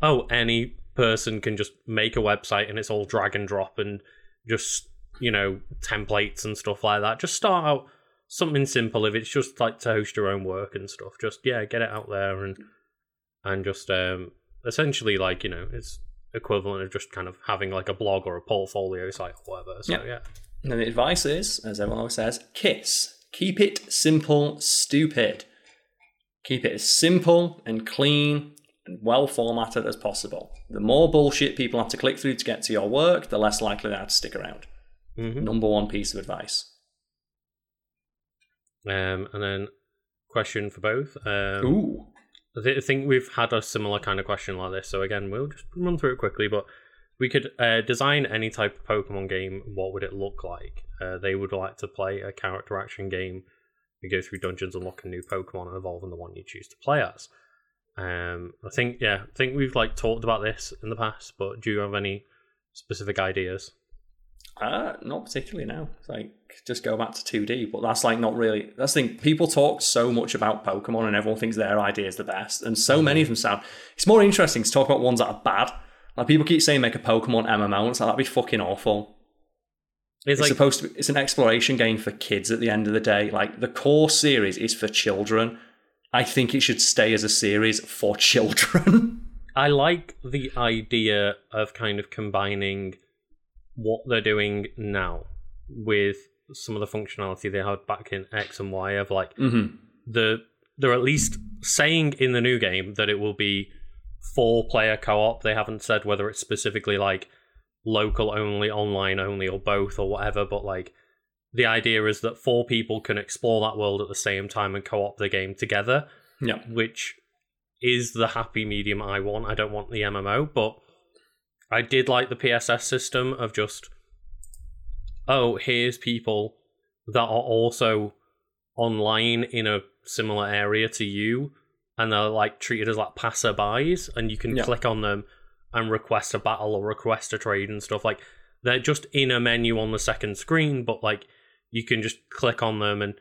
oh any person can just make a website and it's all drag and drop and just you know templates and stuff like that. Just start out something simple if it's just like to host your own work and stuff. Just yeah, get it out there and and just um essentially like you know it's equivalent of just kind of having like a blog or a portfolio site or whatever. So Yeah. yeah. And the advice is, as everyone always says, KISS. Keep it simple, stupid. Keep it as simple and clean and well formatted as possible. The more bullshit people have to click through to get to your work, the less likely they are to stick around. hmm Number one piece of advice. Um, and then question for both. Um, Ooh. I think we've had a similar kind of question like this. So again, we'll just run through it quickly. But we could uh, design any type of Pokemon game. What would it look like? Uh, they would like to play a character action game. You go through dungeons, unlock a new Pokemon, and evolve in the one you choose to play as. Um, I think yeah, I think we've like talked about this in the past. But do you have any specific ideas? Uh, not particularly now. It's like just go back to 2D, but that's like not really. That's the thing. People talk so much about Pokemon, and everyone thinks their idea is the best, and so many of them sound. It's more interesting to talk about ones that are bad. Like people keep saying, make a Pokemon MMO. And it's like that'd be fucking awful. It's It's like supposed to. Be, it's an exploration game for kids. At the end of the day, like the core series is for children. I think it should stay as a series for children. I like the idea of kind of combining what they're doing now with some of the functionality they had back in X and Y of like hmm the they're at least saying in the new game that it will be four player co-op. They haven't said whether it's specifically like local only, online only, or both or whatever, but like the idea is that four people can explore that world at the same time and co-op the game together Yeah. which is the happy medium I want. I don't want the MMO, but I did like the PSS system of just, oh, here's people that are also online in a similar area to you, and they're like treated as like passerbys, and you can Yeah. click on them and request a battle or request a trade and stuff. Like they're just in a menu on the second screen, but like you can just click on them and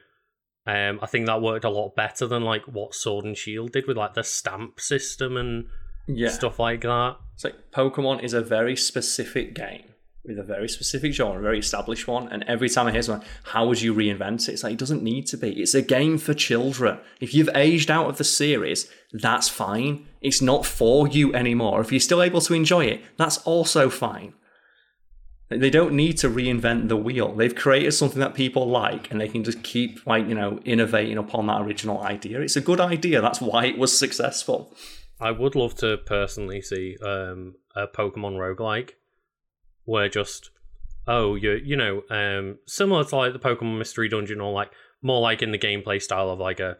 um, I think that worked a lot better than like what Sword and Shield did with like the stamp system and Yeah. stuff like that. It's like Pokemon is a very specific game with a very specific genre, a very established one. And every time I hear someone, how would you reinvent it? It's like, it doesn't need to be. It's a game for children. If you've aged out of the series, that's fine. It's not for you anymore. If you're still able to enjoy it, that's also fine. They don't need to reinvent the wheel. They've created something that people like and they can just keep like, you know, innovating upon that original idea. It's a good idea. That's why it was successful. I would love to personally see um, a Pokemon roguelike where just oh you you know um, similar to like the Pokemon Mystery Dungeon or like more like in the gameplay style of like a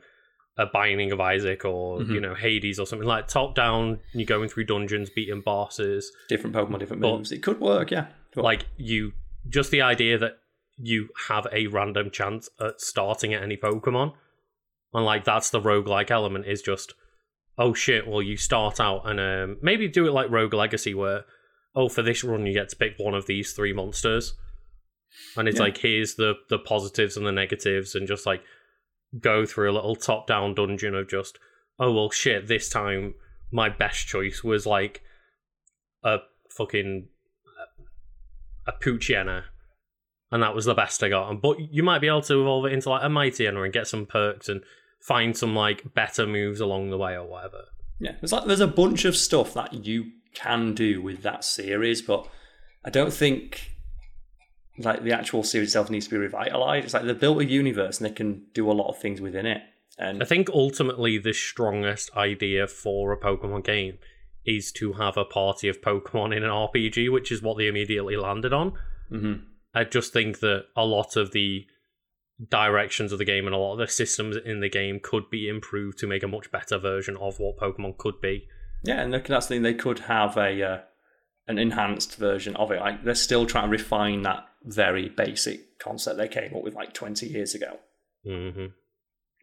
a Binding of Isaac or Mhm. you know Hades or something like top down. You're going through dungeons, beating bosses. Different Pokemon, different But- moves. It could work, yeah. But- like you just the idea that you have a random chance at starting at any pokemon and like that's the roguelike element is just oh shit, well you start out and um, maybe do it like Rogue Legacy where oh for this run you get to pick one of these three monsters. And it's Yeah. like here's the the positives and the negatives and just like go through a little top down dungeon of just oh well shit this time my best choice was like a fucking a Poochyena and that was the best I got. And but you might be able to evolve it into like a Mightyena and get some perks and find some like better moves along the way or whatever. Yeah, there's like there's a bunch of stuff that you can do with that series, but I don't think like the actual series itself needs to be revitalized. It's like they built a universe and they can do a lot of things within it. And I think ultimately the strongest idea for a Pokemon game is to have a party of Pokemon in an RPG, which is what they immediately landed on. Mhm. I just think that a lot of the directions of the game and a lot of the systems in the game could be improved to make a much better version of what Pokemon could be. yeah, and that's the thing. They could have a uh, an enhanced version of it. Like they're still trying to refine that very basic concept they came up with like 20 years ago. hmm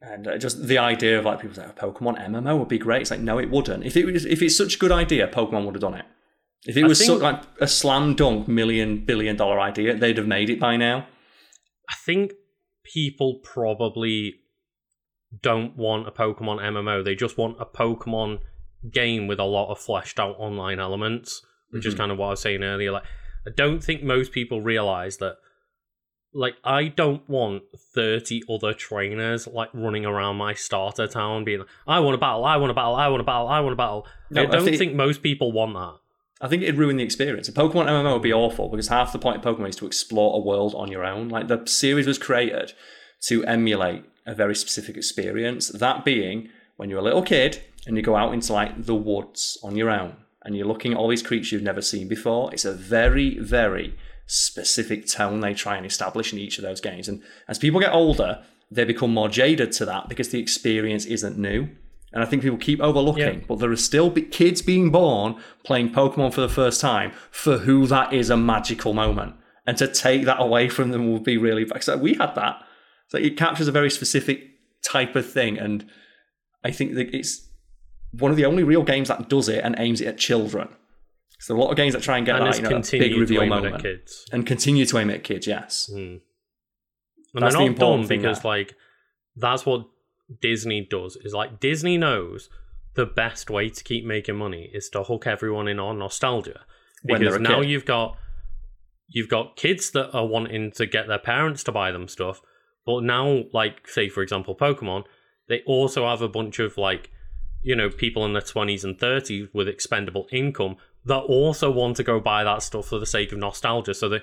And uh, just the idea of like people say, oh, Pokemon MMO would be great. It's like, no, it wouldn't. If it was, if it's such a good idea, Pokemon would have done it. If it I was so, like a slam dunk million billion dollar idea, they'd have made it by now. I think people probably don't want a Pokemon MMO. They just want a Pokemon game with a lot of fleshed out online elements, which is Mhm. kind of what I was saying earlier. Like, I don't think most people realize that. Like, I don't want 30 other trainers like running around my starter town being like, I want to battle, I want to battle, I want to battle, I want to battle. No, I I don't think- think most people want that. I think it'd ruin the experience. A Pokemon MMO would be awful because half the point of Pokemon is to explore a world on your own. Like the series was created to emulate a very specific experience. That being when you're a little kid and you go out into like the woods on your own and you're looking at all these creatures you've never seen before. It's a very, very specific tone they try and establish in each of those games. And as people get older, they become more jaded to that because the experience isn't new. And I think people keep overlooking, Yeah. but there are still be- kids being born playing Pokemon for the first time for who that is a magical moment. And to take that away from them would be really bad. So we had that. So it captures a very specific type of thing. And I think that it's one of the only real games that does it and aims it at children. So a lot of games that try and get and that, you know, that big reveal moment kids. and continue to aim at kids. Yes, Mm. And That's they're the dumb because there. like that's what Disney does. Is like Disney knows the best way to keep making money is to hook everyone in on nostalgia. Because now kid. you've got you've got kids that are wanting to get their parents to buy them stuff, but now like say for example Pokemon, they also have a bunch of like you know people in their 20s and 30s with expendable income that also want to go buy that stuff for the sake of nostalgia. So they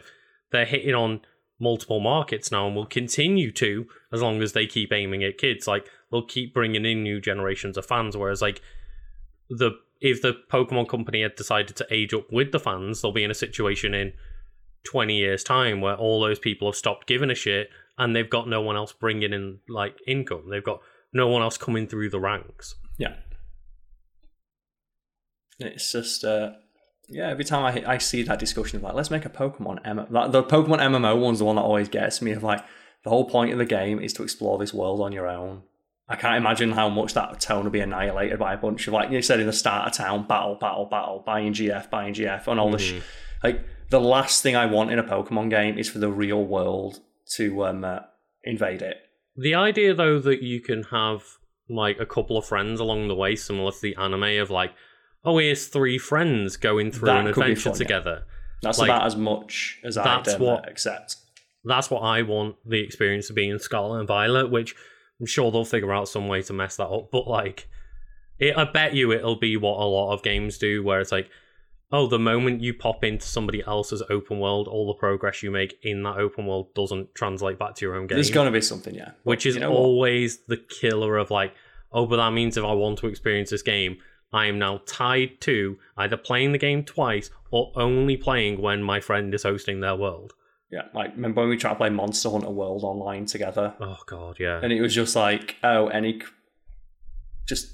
they're hitting on multiple markets now and will continue to as long as they keep aiming at kids. Like they'll keep bringing in new generations of fans whereas like the if the pokemon company had decided to age up with the fans they'll be in a situation in 20 years time where all those people have stopped giving a shit and they've got no one else bringing in like income. They've got no one else coming through the ranks. Yeah. It's just, uh, yeah. Every time I I see that discussion of like, let's make a Pokemon MMO. Like, the Pokemon MMO one's the one that always gets me. Of like, the whole point of the game is to explore this world on your own. I can't imagine how much that town will be annihilated by a bunch of like you said in the start of town battle, battle, battle, buying GF, buying GF, and all the sh- like. The last thing I want in a Pokemon game is for the real world to um, uh, invade it. The idea, though, that you can have like a couple of friends along the way, similar to the anime of like, oh, here's three friends going through That an adventure fun, yeah. together. That's Like, about as much as I that's um, what- accept. That's what I want the experience to be in Scarlet and Violet, which I'm sure they'll figure out some way to mess that up. But like, it, I bet you it'll be what a lot of games do, where it's like, oh, the moment you pop into somebody else's open world, all the progress you make in that open world doesn't translate back to your own game. There's going to be something, yeah. But which is you know what? always the killer of like, oh, but that means if I want to experience this game, I am now tied to either playing the game twice or only playing when my friend is hosting their world. Yeah, like remember when we tried to play Monster Hunter World online together, Oh god, yeah. and it was just like, oh, any, just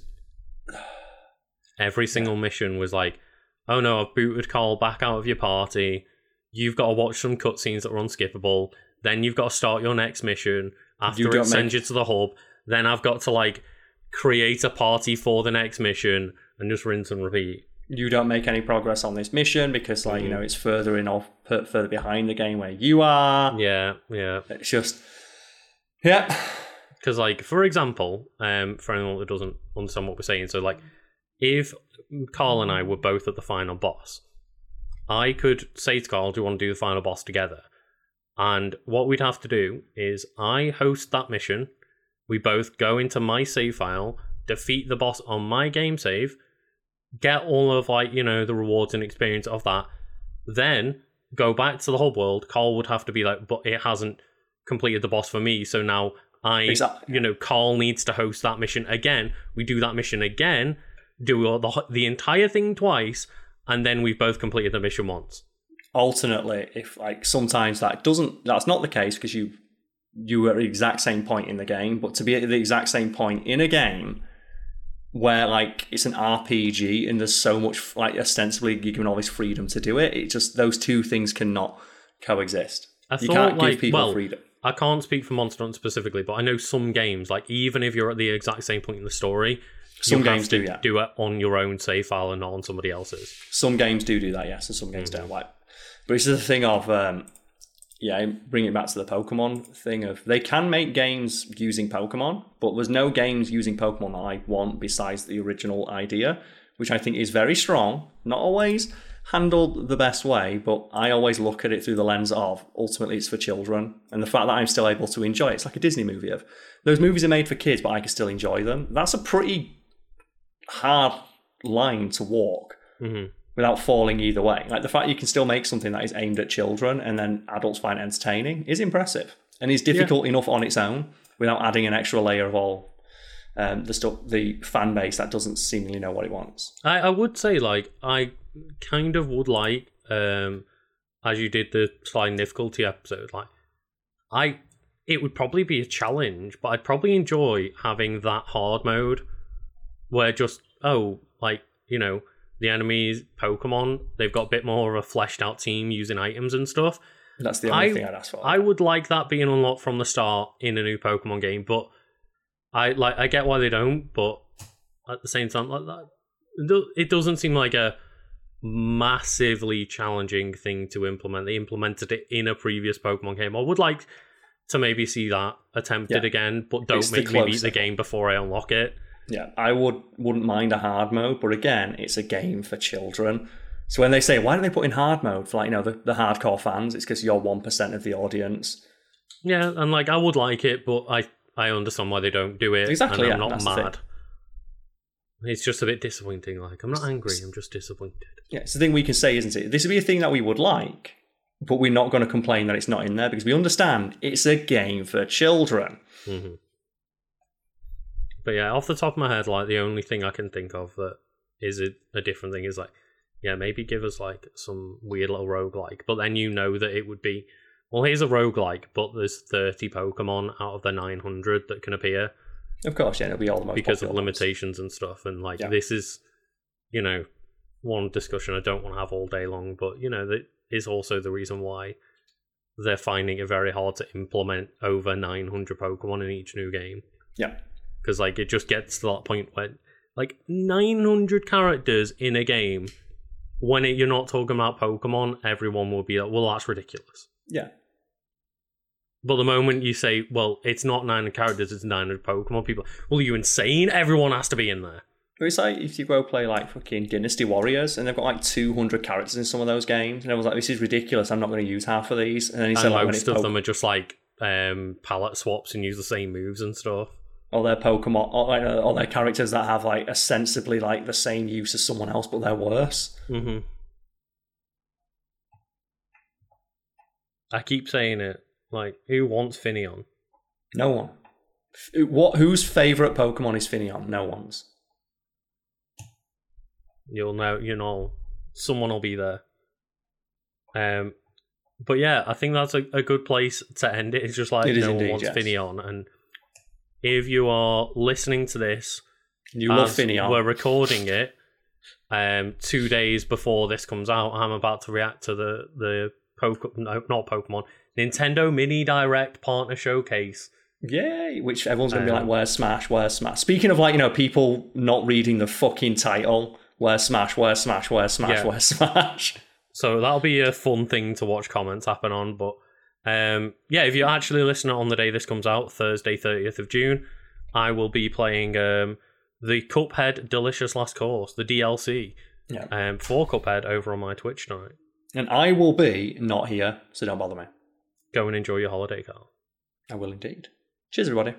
Every single mission was like, oh no, I've booted Karl back out of your party. You've got to watch some cutscenes that are unskippable. Then you've got to start your next mission after You it sends make- you to the hub. Then I've got to like create a party for the next mission and just rinse and repeat. You don't make any progress on this mission because, like, you Mhm. know, it's further in off, further behind the game where you are. Yeah, yeah. It's just, yeah, Because, like, for example, um, for anyone that doesn't understand what we're saying, so like, if Karl and I were both at the final boss, I could say to Karl, "Do you want to do the final boss together?" And what we'd have to do is I host that mission. We both go into my save file, defeat the boss on my game save, get all of like you know the rewards and experience of that, then go back to the whole world. Karl would have to be like, but it hasn't completed the boss for me, so now I, Exactly. you know, Karl needs to host that mission again. We do that mission again, do all the the entire thing twice, and then we've both completed the mission once. alternately, if like sometimes that doesn't, that's not the case because you you were at the exact same point in the game, but to be at the exact same point in a game where like it's an RPG and there's so much like ostensibly you're given all this freedom to do it, it just those two things cannot coexist. I You thought, can't like, give people well, freedom. I can't speak for Monster Hunter specifically, but I know some games, like even if you're at the exact same point in the story, Some games do, yeah. do it on your own save file and not on somebody else's. Some games do do that, yes, and some games Mm-hmm. don't. Like, but it's the thing of, um, yeah, bring it back to the Pokemon thing of they can make games using Pokemon, but there's no games using Pokemon that I want besides the original idea, which I think is very strong. Not always handled the best way, but I always look at it through the lens of ultimately it's for children, and the fact that I'm still able to enjoy it. It's like a Disney movie of those movies are made for kids, but I can still enjoy them. That's a pretty hard line to walk hmm without falling either way. Like the fact you can still make something that is aimed at children and then adults find entertaining is impressive and is difficult enough on its own without adding an extra layer of all um, the stuff, the fan base that doesn't seemingly know what it wants. I, I would say like I kind of would like um as you did the sliding difficulty episode like I it would probably be a challenge but I'd probably enjoy having that hard mode where just oh like you know the enemies Pokemon they've got a bit more of a fleshed out team using items and stuff That's the only I- thing I'd ask for. I would like that being unlocked from the start in a new Pokemon game, but I like I get why they don't, but at the same time, like that, it doesn't seem like a massively challenging thing to implement. They implemented it in a previous Pokemon game. I would like to maybe see that attempted Yeah. again, but don't It's make me beat the game before I unlock it. Yeah, I would wouldn't mind a hard mode, but again, it's a game for children. So when they say why don't they put in hard mode for like you know the, the hardcore fans, it's because you're one percent of the audience. Yeah, and like I would like it, but I I understand why they don't do it. Exactly, and I'm yeah, not that's the thing. mad. It's just a bit disappointing. Like I'm not angry. I'm just disappointed. Yeah, it's the thing we can say, isn't it? This would be a thing that we would like, but we're not going to complain that it's not in there because we understand it's a game for children. hmm But yeah, off the top of my head, like the only thing I can think of that is a, a different thing is like, yeah, maybe give us like some weird little roguelike. But then you know that it would be, well, here's a roguelike, but there's 30 Pokemon out of the 900 that can appear Of course, yeah, it'll be all the most because of popular ones. limitations and stuff. And like, Yeah. this is, you know, one discussion I don't want to have all day long, but you know, that is also the reason why they're finding it very hard to implement over 900 Pokemon in each new game Yeah, because like it just gets to that point where like 900 characters in a game when it, you're not talking about pokemon everyone will be like well that's ridiculous. Yeah, but the moment you say well it's not 900 characters it's 900 pokemon people well are you insane? Everyone has to be in there. It's like if you go play like fucking Dynasty Warriors and they've got like 200 characters in some of those games, and everyone's like, this is ridiculous, I'm not going to use half of these. And then he said, and most of po- them are just like um palette swaps and use the same moves and stuff all their Pokemon, all, like, uh, all their characters that have like ostensibly like the same use as someone else, but they're worse. hmm i keep saying it like who wants Finneon? No one. What? Whose favorite Pokemon is Finneon? No one's. You'll know, you know, someone will be there. Um, but yeah, I think that's a, a good place to end it. It's just like It no indeed, one wants yes. Finneon, and if you are listening to this, You love Finneon. We're recording it um, two days before this comes out. I'm about to react to the the Poke, no, not Pokemon, Nintendo Mini Direct Partner Showcase Yay! Which everyone's gonna be Um, like, "Where's Smash? Where's Smash?" Speaking of like, you know, people not reading the fucking title, "Where's Smash? Where's Smash? Where's Smash? Yeah. Where's Smash?" So that'll be a fun thing to watch comments happen on. But um, yeah, if you're actually listening on the day this comes out, Thursday, 30th of June, I will be playing um, the Cuphead Delicious Last Course, the DLC, Yeah. um, for Cuphead over on my Twitch tonight. And I will be not here, so don't bother me. Go and enjoy your holiday, Karl. I will indeed. Cheers, everybody.